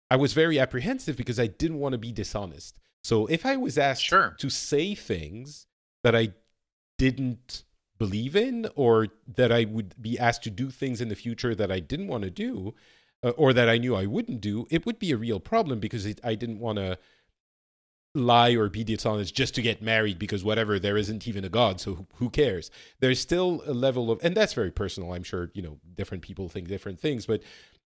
Speaker 1: i was very apprehensive because i didn't want to be dishonest so if I was asked
Speaker 2: sure.
Speaker 1: to say things that I didn't believe in, or that I would be asked to do things in the future that I didn't want to do, uh, or that I knew I wouldn't do, it would be a real problem because it, I didn't want to lie or be dishonest just to get married because whatever there isn't even a god so who cares? There's still a level of and that's very personal i'm sure you know different people think different things but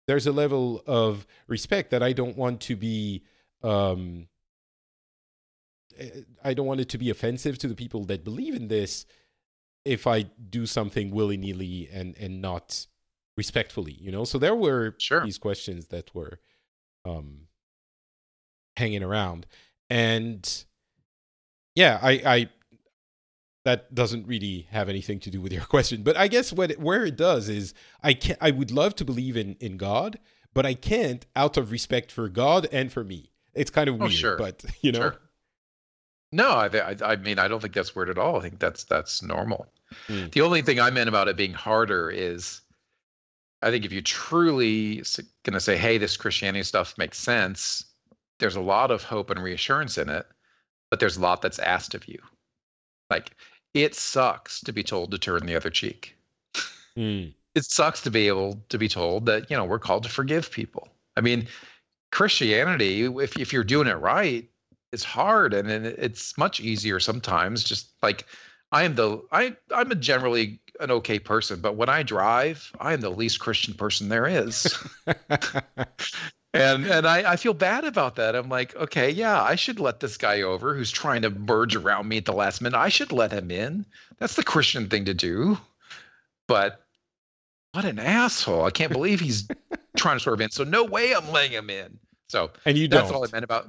Speaker 1: there's a level of respect that i don't want to be um I don't want it to be offensive to the people that believe in this if I do something willy nilly and and not respectfully, you know. So there were
Speaker 2: sure.
Speaker 1: these questions that were um, hanging around, and yeah, I, I that doesn't really have anything to do with your question, but I guess what it, where it does is I can I would love to believe in in God, but I can't out of respect for God and for me. It's kind of
Speaker 2: oh,
Speaker 1: weird,
Speaker 2: oh, sure.
Speaker 1: but you know.
Speaker 2: Sure. No, I, I, mean, I don't think that's weird at all. I think that's that's normal. Mm. The only thing I meant about it being harder is, I think if you truly going to say, "Hey, this Christianity stuff makes sense," there's a lot of hope and reassurance in it, but there's a lot that's asked of you. Like, it sucks to be told to turn the other cheek.
Speaker 1: Mm.
Speaker 2: It sucks to be able to be told that you know we're called to forgive people. I mean, Christianity, if if you're doing it right, it's hard and it's much easier sometimes just like I am the I I'm a generally an okay person, but when I drive, I am the least Christian person there is. and and I, I feel bad about that. I'm like, okay, yeah, I should let this guy over who's trying to merge around me at the last minute. I should let him in. That's the Christian thing to do. But what an asshole. I can't believe he's trying to swerve in. So no way I'm letting him in. So
Speaker 1: and you
Speaker 2: that's
Speaker 1: don't.
Speaker 2: all I meant about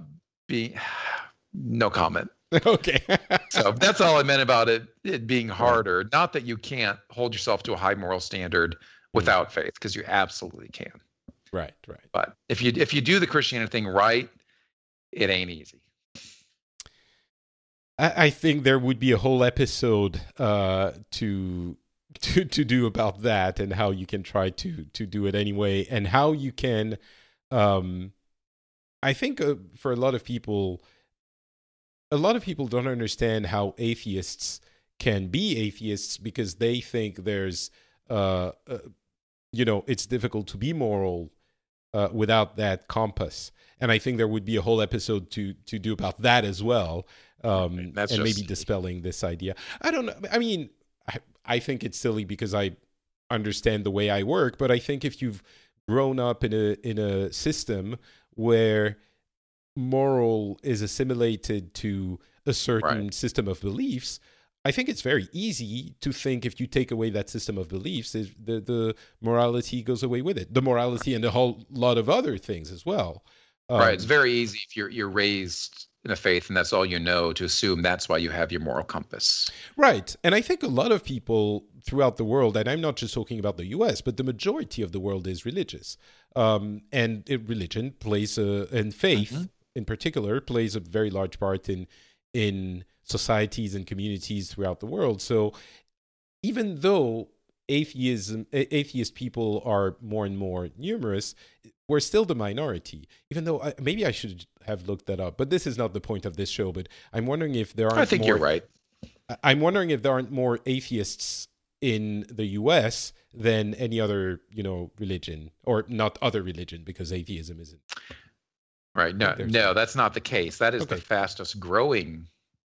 Speaker 2: no comment.
Speaker 1: okay.
Speaker 2: so that's all I meant about it, it being harder. Not that you can't hold yourself to a high moral standard without mm. faith, because you absolutely can.
Speaker 1: Right, right.
Speaker 2: But if you if you do the Christianity thing right, it ain't easy.
Speaker 1: I, I think there would be a whole episode uh, to to to do about that and how you can try to to do it anyway and how you can um i think uh, for a lot of people a lot of people don't understand how atheists can be atheists because they think there's uh, uh you know it's difficult to be moral uh, without that compass. And i think there would be a whole episode to to do about that as well um and maybe dispelling this idea. I don't know. I mean I, I think it's silly because I understand the way I work, but I think if you've grown up in a in a system where moral is assimilated to a certain right. system of beliefs, I think it's very easy to think if you take away that system of beliefs, the the morality goes away with it. The morality and a whole lot of other things as well.
Speaker 2: Um, right. It's very easy if you're you're raised in a faith and that's all you know to assume that's why you have your moral compass.
Speaker 1: Right. And I think a lot of people throughout the world, and I'm not just talking about the US, but the majority of the world is religious. Um, and it, religion plays a, and faith mm-hmm. in particular plays a very large part in, in societies and communities throughout the world. So even though atheism, atheist people are more and more numerous, we're still the minority. Even though I, maybe I should have looked that up, but this is not the point of this show. But I'm wondering if there aren't. I
Speaker 2: think
Speaker 1: more,
Speaker 2: you're right.
Speaker 1: I'm wondering if there aren't more atheists in the U.S. than any other, you know, religion or not other religion because atheism isn't.
Speaker 2: Right. No, no, that's not the case. That is okay. the fastest growing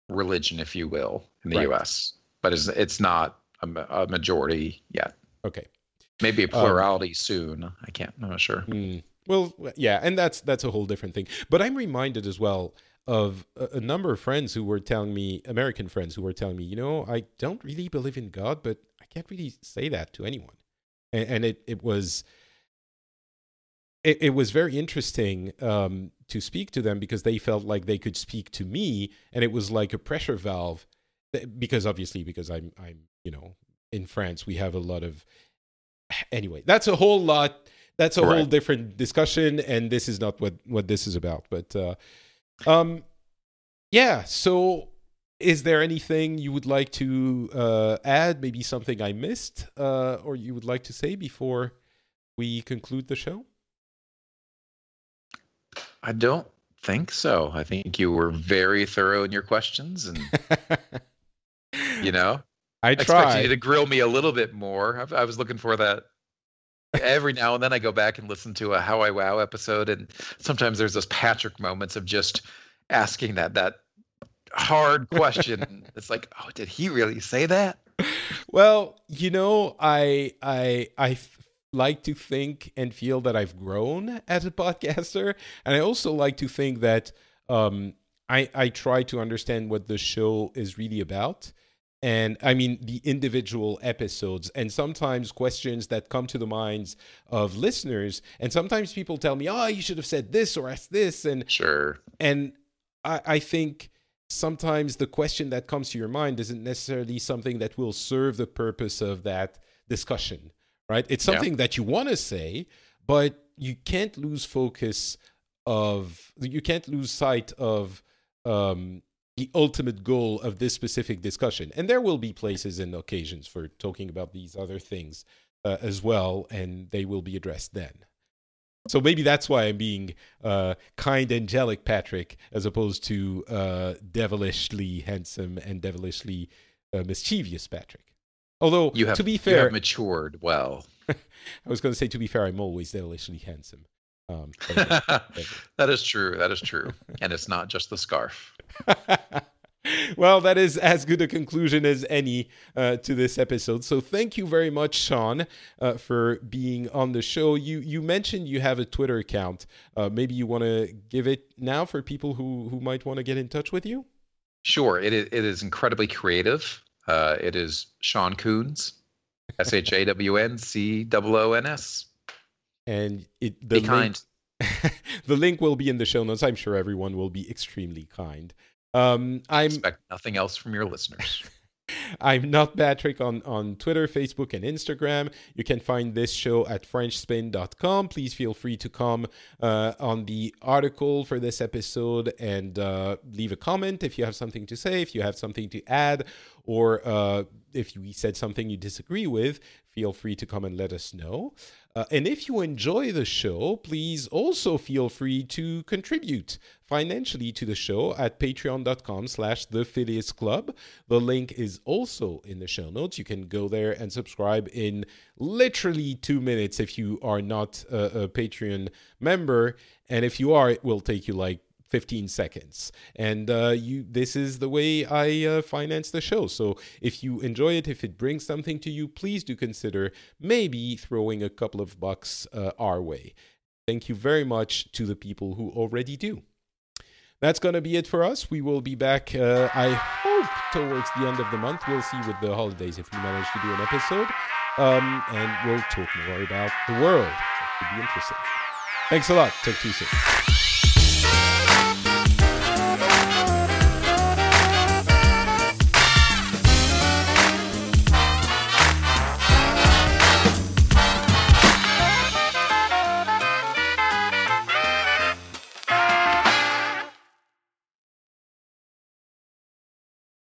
Speaker 2: religion, if you will, in the right. U.S. But it's it's not a, a majority yet.
Speaker 1: Okay.
Speaker 2: Maybe a um, plurality um, soon. I can't. I'm not sure.
Speaker 1: Hmm. Well, yeah, and that's that's a whole different thing. But I'm reminded as well of a, a, number of friends who were telling me, American friends who were telling me, you know, I don't really believe in God, but I can't really say that to anyone. And, and it it was it, it was very interesting um, to speak to them because they felt like they could speak to me, and it was like a pressure valve. Because obviously, because I'm I'm you know in France, we have a lot of anyway. That's a whole lot that's a right. whole different discussion, and this is not what what this is about. But uh, um, yeah. So, is there anything you would like to uh, add? Maybe something I missed, uh, or you would like to say before we conclude the show?
Speaker 2: I don't think so. I think you were very thorough in your questions, and you know,
Speaker 1: I tried
Speaker 2: you to grill me a little bit more. I, I was looking for that every now and then I go back and listen to a How I Wow episode, and sometimes there's those Patrick moments of just asking that that hard question. it's like, oh, did he really say that?
Speaker 1: Well, you know, I I I like to think and feel that I've grown as a podcaster, and I also like to think that um, I I try to understand what the show is really about and I mean the individual episodes, and sometimes questions that come to the minds of listeners. And sometimes people tell me, "Oh, you should have said this or asked this," and
Speaker 2: sure.
Speaker 1: And I, I think sometimes the question that comes to your mind isn't necessarily something that will serve the purpose of that discussion, right? It's something yeah. that you want to say, but you can't lose focus of you can't lose sight of um, the ultimate goal of this specific discussion. And there will be places and occasions for talking about these other things uh, as well, and they will be addressed then. So maybe that's why I'm being uh, kind, angelic Patrick, as opposed to uh, devilishly handsome and devilishly uh, mischievous Patrick. Although,
Speaker 2: you have,
Speaker 1: to be fair,
Speaker 2: have matured well.
Speaker 1: I was going to say, to be fair, I'm always devilishly handsome. Um,
Speaker 2: that is true. That is true. and it's not just the scarf.
Speaker 1: well, that is as good a conclusion as any uh, to this episode. So thank you very much, Shawn, uh, for being on the show. You you mentioned you have a Twitter account. Uh, maybe you want to give it now for people who who might want to get in touch with you.
Speaker 2: Sure. It is, it is incredibly creative. Uh, it is Shawn Coons, S H A W N C O O N S.
Speaker 1: And it
Speaker 2: the Be kind.
Speaker 1: the link will be in the show notes. I'm sure everyone will be extremely kind. Um, I'm
Speaker 2: expect nothing else from your listeners.
Speaker 1: I'm not Patrick on, on Twitter, Facebook, and Instagram. You can find this show at FrenchSpin.com. Please feel free to come uh, on the article for this episode and uh, leave a comment if you have something to say, if you have something to add, or uh, if we said something you disagree with, feel free to come and let us know. Uh, and if you enjoy the show, please also feel free to contribute financially to the show at patreon.com slash the Phileas Club. The link is also in the show notes. You can go there and subscribe in literally two minutes if you are not a, a Patreon member. And if you are, it will take you like 15 seconds. And uh, you this is the way i uh, finance the show. So if you enjoy it if it brings something to you please do consider maybe throwing a couple of bucks uh, our way. Thank you very much to the people who already do. That's going to be it for us. We will be back uh, i hope towards the end of the month. We'll see with the holidays if we manage to do an episode. Um, and we'll talk more about the world. That be interesting. Thanks a lot. Talk to you soon